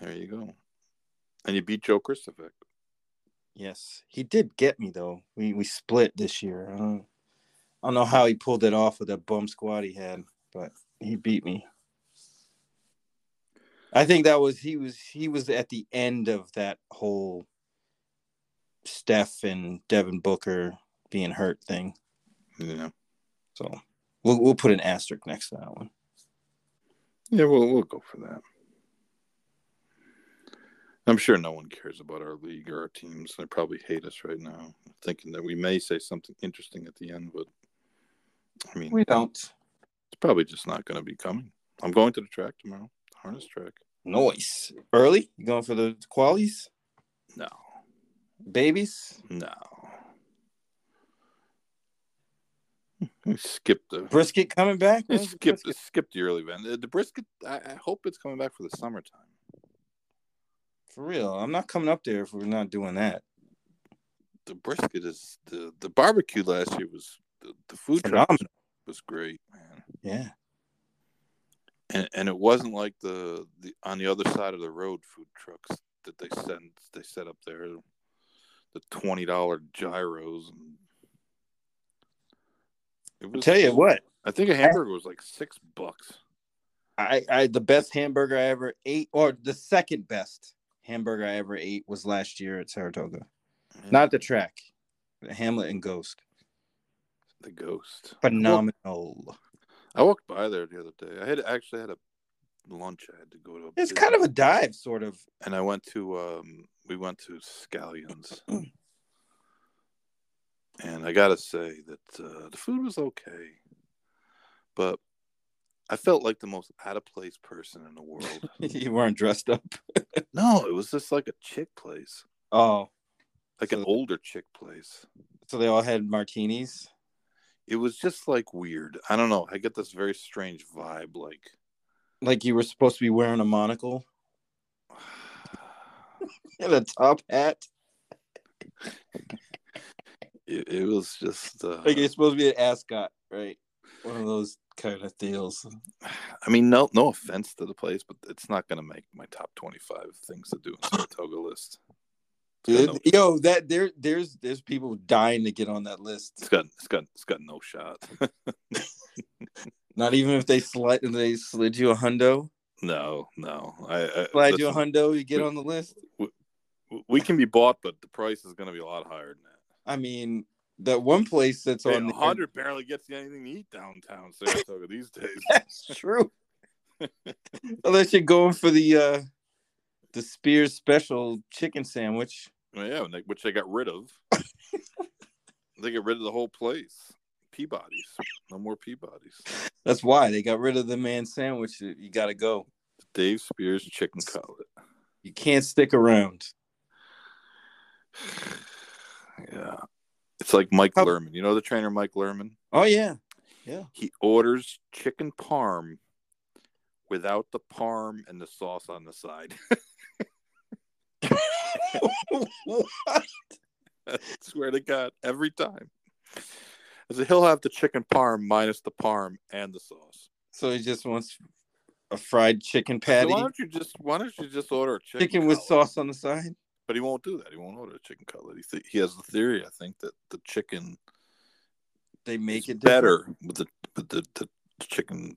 There you go. And you beat Joe Christopher. Yes, he did get me though. We we split this year. I don't, I don't know how he pulled it off with that bum squad he had, but he beat me. I think that was he was he was at the end of that whole Steph and Devin Booker being hurt thing. Yeah. So we'll we'll put an asterisk next to that one. Yeah, we'll we'll go for that. I'm sure no one cares about our league or our teams. They probably hate us right now, thinking that we may say something interesting at the end, but I mean, We don't. it's probably just not going to be coming. I'm going to the track tomorrow, harness track. Noise. Early? You going for the qualies? No, Babies? no. Skip the Brisket coming back? Skip the skip brisket? skip the early event. The, the brisket. I, I hope it's coming back for the summertime. For real. I'm not coming up there if we're not doing that. The brisket is the the barbecue last year was the, the food truck was, was great, man. Yeah. And and it wasn't like the the on the other side of the road food trucks that they send they set up there. The twenty dollar gyros. And it I'll was, tell you what. I think a hamburger was like six bucks. I, I the best hamburger I ever ate, or the second best hamburger I ever ate was last year at Saratoga. Not the track. The Hamlet and Ghost. the ghost. Phenomenal. I walked by there the other day. I had actually had a lunch. I had to go to. It's kind of a dive, sort of. and I went to um we went to Scallions. and I gotta say that uh, the food was okay, but I felt like the most out of place person in the world. you weren't dressed up. no, it was just like a chick place, Oh, like an older chick place. so they all had martinis. It was just like weird. I don't know. I get this very strange vibe. Like, Like you were supposed to be wearing a monocle and a top hat. it, it was just. Uh, Like you're supposed to be an ascot, right? One of those kind of deals. I mean, no, no offense to the place, but it's not going to make my top twenty-five things to do in Saratoga list. It's no, Yo, that there, there's, there's people dying to get on that it's list. got, it's got, it's got no shot. Not even if they slide, they slid you a hundo, no, no. I, I slide you a hundo, you get we- on the list. We can be bought, but the price is going to be a lot higher than that. I mean, that one place that's Hey, on a there- hundred barely gets you anything to eat downtown Saratoga these days. That's true. Unless you're going for the uh the Spears special chicken sandwich. Yeah, they- which they got rid of. they get rid of the whole place. Peabody's, no more Peabody's. That's why they got rid of the man sandwich. You got to go. Dave Spears chicken cutlet. You can't stick around. Yeah. It's like Mike How- Lerman. You know the trainer Mike Lerman? Oh yeah, yeah. He orders chicken parm without the parm and the sauce on the side. what? I swear to God, every time. I said, he'll have the chicken parm minus the parm and the sauce. So he just wants a fried chicken So patty, why don't you just why don't you just order a chicken, chicken with sauce on the side. But he won't do that. He won't order a chicken cutlet. He, th- he has the theory, I think, that the chicken They make it different. better with the with the, the chicken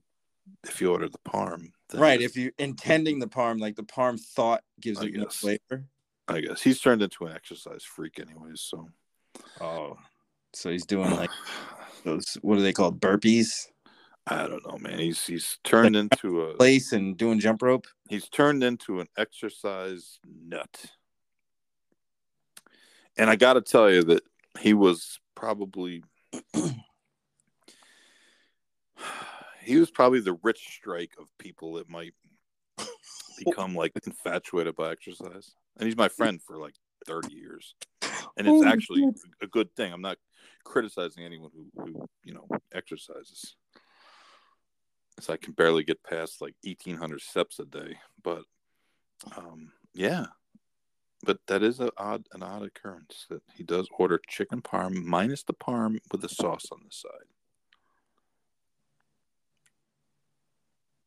if you order the parm. Right, if- you're intending the parm, like the parm thought gives I it guess. flavor. I guess he's turned into an exercise freak, anyways. So Oh, so he's doing like those. What are they called? Burpees, I don't know, man. He's he's turned into a place, and doing jump rope. he's turned into an exercise nut. And I got to tell you that he was probably he was probably the rich strike of people that might become like infatuated by exercise. And he's my friend for like 30 years. And it's actually a good thing. I'm not criticizing anyone who, who you know, exercises. So I can barely get past like 1800 steps a day. But um, yeah, but that is a odd an odd occurrence that he does order chicken parm minus the parm with the sauce on the side.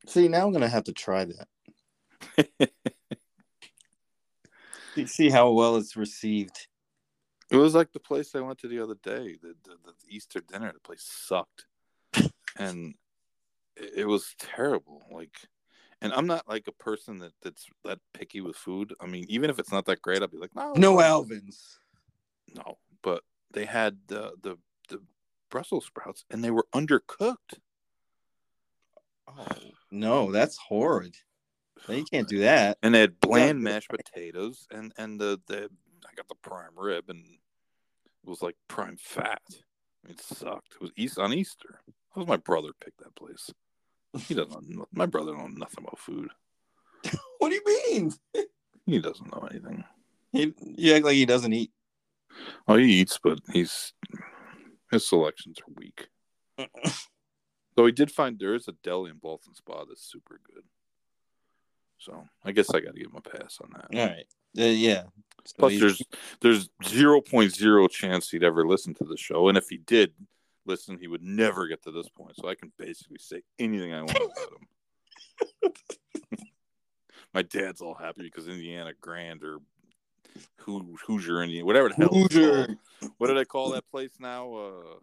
See, now I'm gonna have to try that. See- See how well it's received. It was like the place I went to the other day, the, the, the Easter dinner. The place sucked, and it, it was terrible. Like, and I'm not like a person that that's that picky with food. I mean, even if it's not that great, I'll be like, no, No Alvin's. no. But they had the the the Brussels sprouts and they were undercooked. Oh no, that's horrid. No, you can't do that. And they had bland mashed potatoes and and the the I got the prime rib and it was like prime fat. It sucked. It was East on Easter. That was my brother picked that place. He doesn't. Know, my brother don't know nothing about food. what do you mean? He doesn't know anything. He, you act like he doesn't eat. Oh, he eats, but he's his selections are weak. Though he did find there is a deli in Ballston Spa that's super good. So I guess I got to give him a pass on that. All right. Uh, yeah. So Plus, there's there's zero point zero chance he'd ever listen to the show, and if he did listen, he would never get to this point. So I can basically say anything I want about him. My dad's all happy because Indiana Grand or Hoo- Hoosier Indian, whatever the hell. Hoosier. What did I call that place now? Uh,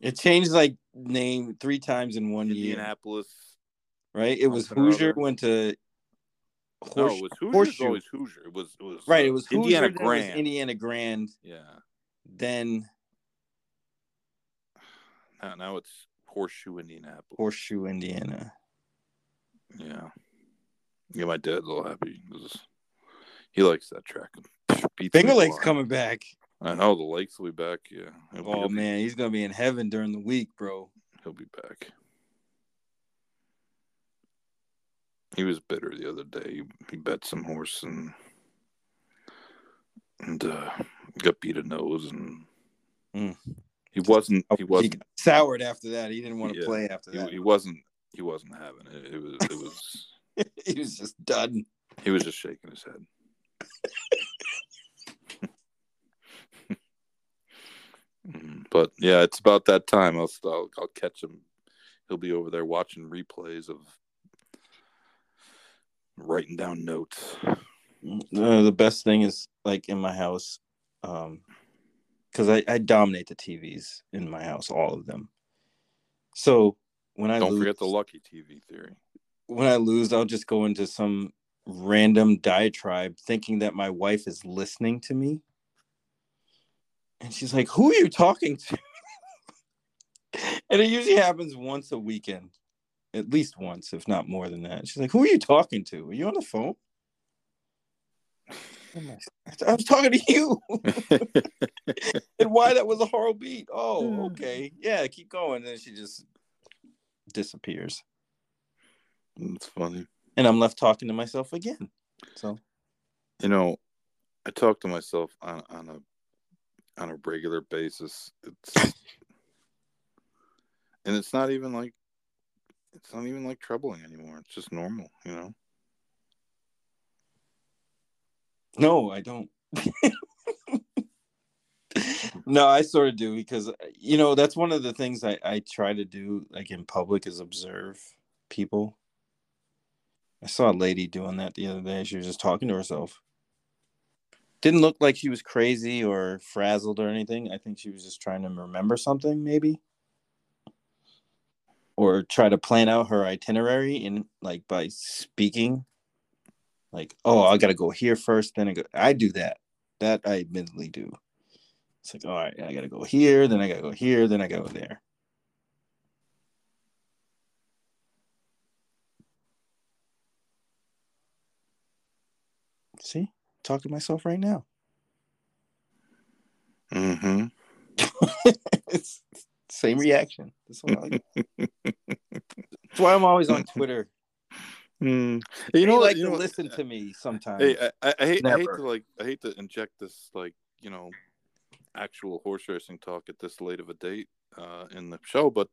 It changed like name three times in one year, Indianapolis. right? It was Hoosier went to No, it was Hoosier. Horseshoe. always Hoosier. It was it was right. uh, It was Indiana Hoosier, it was Grand. Indiana Grand, Yeah. then Now, now it's Horseshoe Indianapolis. Horseshoe, Indiana. Yeah. Yeah, my dad's all happy because he likes that track. Finger Lake's coming back. I know the lakes will be back. Yeah. He'll Oh be- man, he's gonna be in heaven during the week, bro. he'll be back. He was bitter the other day. He, he bet some horse and and uh, got beat a nose and Mm. he wasn't. Oh, He wasn't. got soured after that. He didn't want to Yeah, play after that. he wasn't. He wasn't having it. It was. It was. he was just done. He was just shaking his head. Mhm. but yeah, it's about that time. I'll, I'll I'll catch him. He'll be over there watching replays of writing down notes. Uh, the best thing is like in my house, um, because I, I dominate the TVs in my house, all of them. So when I Don't lose, forget the lucky TV theory. when I lose, I'll just go into some random diatribe thinking that my wife is listening to me. And she's like, Who are you talking to? and it usually happens once a weekend, at least once, if not more than that. She's like, Who are you talking to? Are you on the phone? Oh I'm like, I was talking to you. and why that was a horrible beat. Oh, mm. okay. Yeah, keep going. And then she just disappears. It's funny. And I'm left talking to myself again. So You know, I talk to myself on on a on a regular basis. It's and it's not even like it's not even like troubling anymore. It's just normal, you know. no, I don't. no, I sort of do because uh, you know that's one of the things I, I try to do like in public is observe people. I saw a lady doing that the other day. She was just talking to herself. Didn't look like she was crazy or frazzled or anything. I think she was just trying to remember something, maybe. Or try to plan out her itinerary in like by speaking. Like, oh, I gotta go here first, then I go. I do that. That I admittedly do. It's like, all right, I gotta go here, then I gotta go here, then I go there. See, talk to myself right now. Mm-hmm. it's same reaction. That's why, I like. That's why I'm always on Twitter. Mm. You You know, know, like you to know, listen to me sometimes. Hey, I, I, I hate, I hate to like, I hate to inject this like, you know, actual horse racing talk at this late of a date uh, in the show, but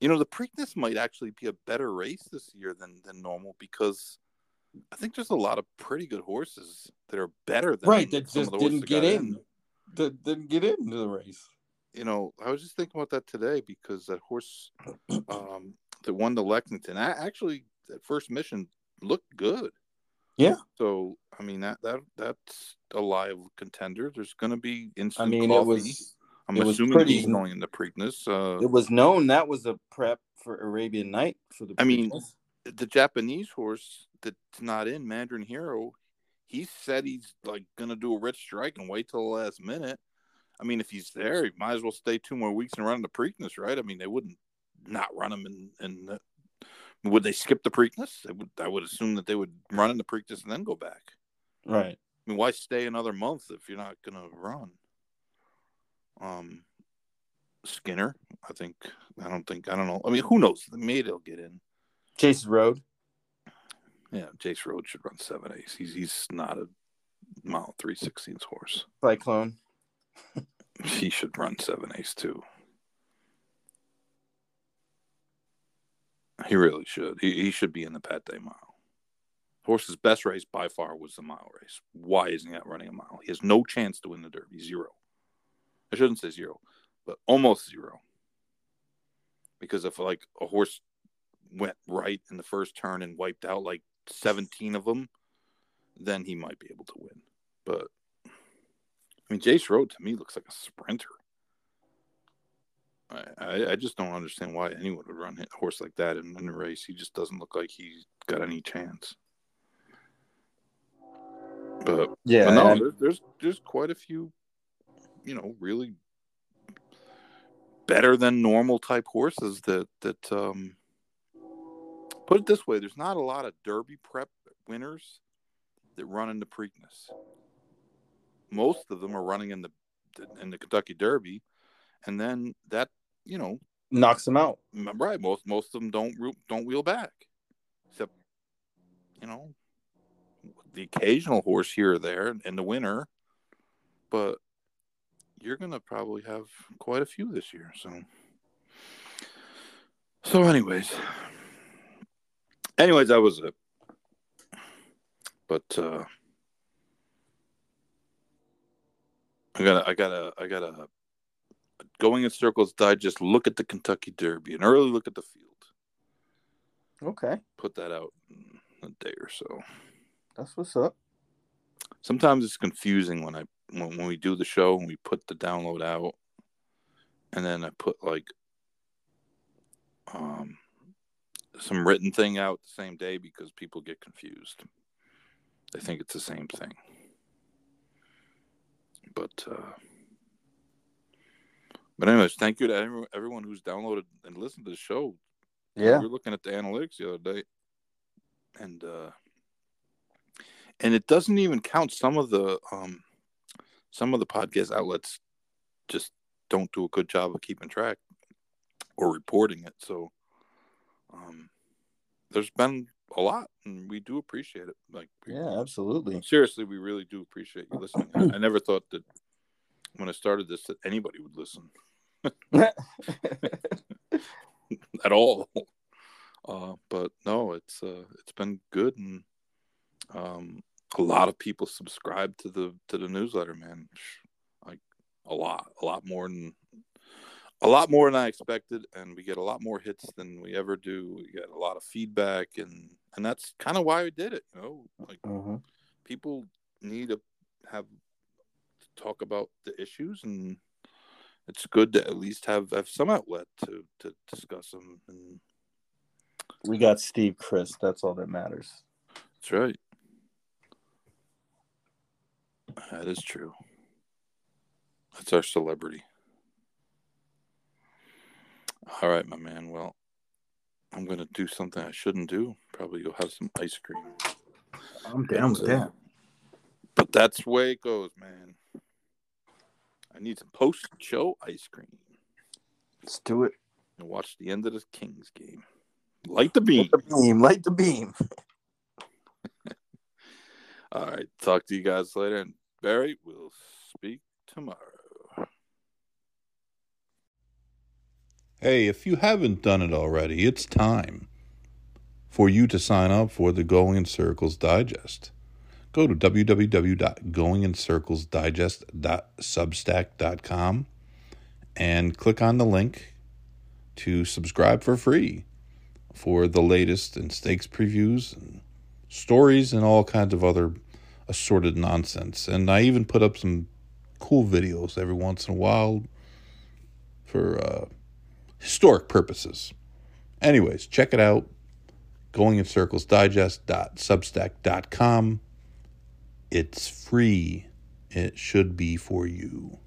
you know, the Preakness might actually be a better race this year than than normal because I think there's a lot of pretty good horses that are better than right, that some just of the didn't get got in. That didn't get into the race. You know, I was just thinking about that today because that horse um, that won the Lexington, I actually that first mission looked good. Yeah. So I mean that that that's a live contender. There's going to be instant I mean, coffee. it was I'm it was assuming pretty- he's going into Preakness. Uh, it was known that was a prep for Arabian Knight for the. I mean, the Japanese horse that's not in Mandarin Hero, he said he's like going to do a rich strike and wait till the last minute. I mean, if he's there, he might as well stay two more weeks and run the Preakness, right? I mean, they wouldn't not run him in. in the, would they skip the Preakness? They would, I would assume that they would run in the Preakness and then go back. Right. I mean, why stay another month if you're not going to run? Um, Skinner, I think. I don't think. I don't know. I mean, who knows? Maybe they'll get in. Jace's Road. Yeah, Jace's Road should run seven A's. He's he's not a mile three sixteenths horse. Cyclone. He should run seven A's too. He really should. He, he should be in the Pat Day mile. Horse's best race by far was the mile race. Why isn't he out running a mile? He has no chance to win the Derby. Zero. I shouldn't say zero, but almost zero. Because if like a horse went right in the first turn and wiped out like 17 of them, then he might be able to win. But I mean, Jace Road to me looks like a sprinter. I, I, just don't understand why anyone would run a horse like that in, in a race. He just doesn't look like he's got any chance. But Yeah. but no, there's, there's there's quite a few, you know, really better than normal type horses that that um put it this way, there's not a lot of Derby prep winners that run in the Preakness. Most of them are running in the in the Kentucky Derby, and then that you know knocks them out. right most most of them don't don't wheel back, except you know the occasional horse here or there in the winter, but you're gonna probably have quite a few this year. So so anyways, anyways that was it. But uh I gotta I gotta I gotta going in circles digest look at the Kentucky Derby an early look at the field. Okay. Put that out in a day or so. That's what's up. sometimes it's confusing when I when, when we do the show and we put the download out and then I put like um some written thing out the same day because people get confused. They think it's the same thing. But uh but anyways, thank you to everyone, everyone who's downloaded and listened to the show. Yeah. We were looking at the analytics the other day, and uh, and it doesn't even count some of the um, some of the podcast outlets just don't do a good job of keeping track or reporting it. So um, there's been a lot, and we do appreciate it. Like we- Yeah, absolutely. seriously, we really do appreciate you listening. I, I never thought that when I started this that anybody would listen at all. Uh, but no, it's uh, it's been good, and um, a lot of people subscribe to the to the newsletter, man. Like a lot, a lot more than a lot more than I expected, and we get a lot more hits than we ever do. We get a lot of feedback, and and that's kind of why we did it. You know, like Mhm. people need to have to talk about the issues and it's good to at least have, have some outlet to, to discuss them and We got Steve Crist. That's all that matters. that's right that is true that's our celebrity all right my man well i'm gonna do something i shouldn't do probably go have some ice cream I'm down with uh, that. but that's the way it goes man i need some post-show ice cream Let's do it. and watch the end of the Kings game. Light the beam. Light the beam. Light the beam. All right. Talk to you guys later. And Barry, we'll speak tomorrow. Hey, if you haven't done it already, it's time for you to sign up for the Going in Circles Digest. Go to www.goingincirclesdigest.substack.com and click on the link to subscribe for free for the latest in stakes previews and stories and all kinds of other assorted nonsense. And I even put up some cool videos every once in a while for uh, historic purposes. Anyways, check it out. Going in Circles Digest.substack.com. It's free. It should be for you.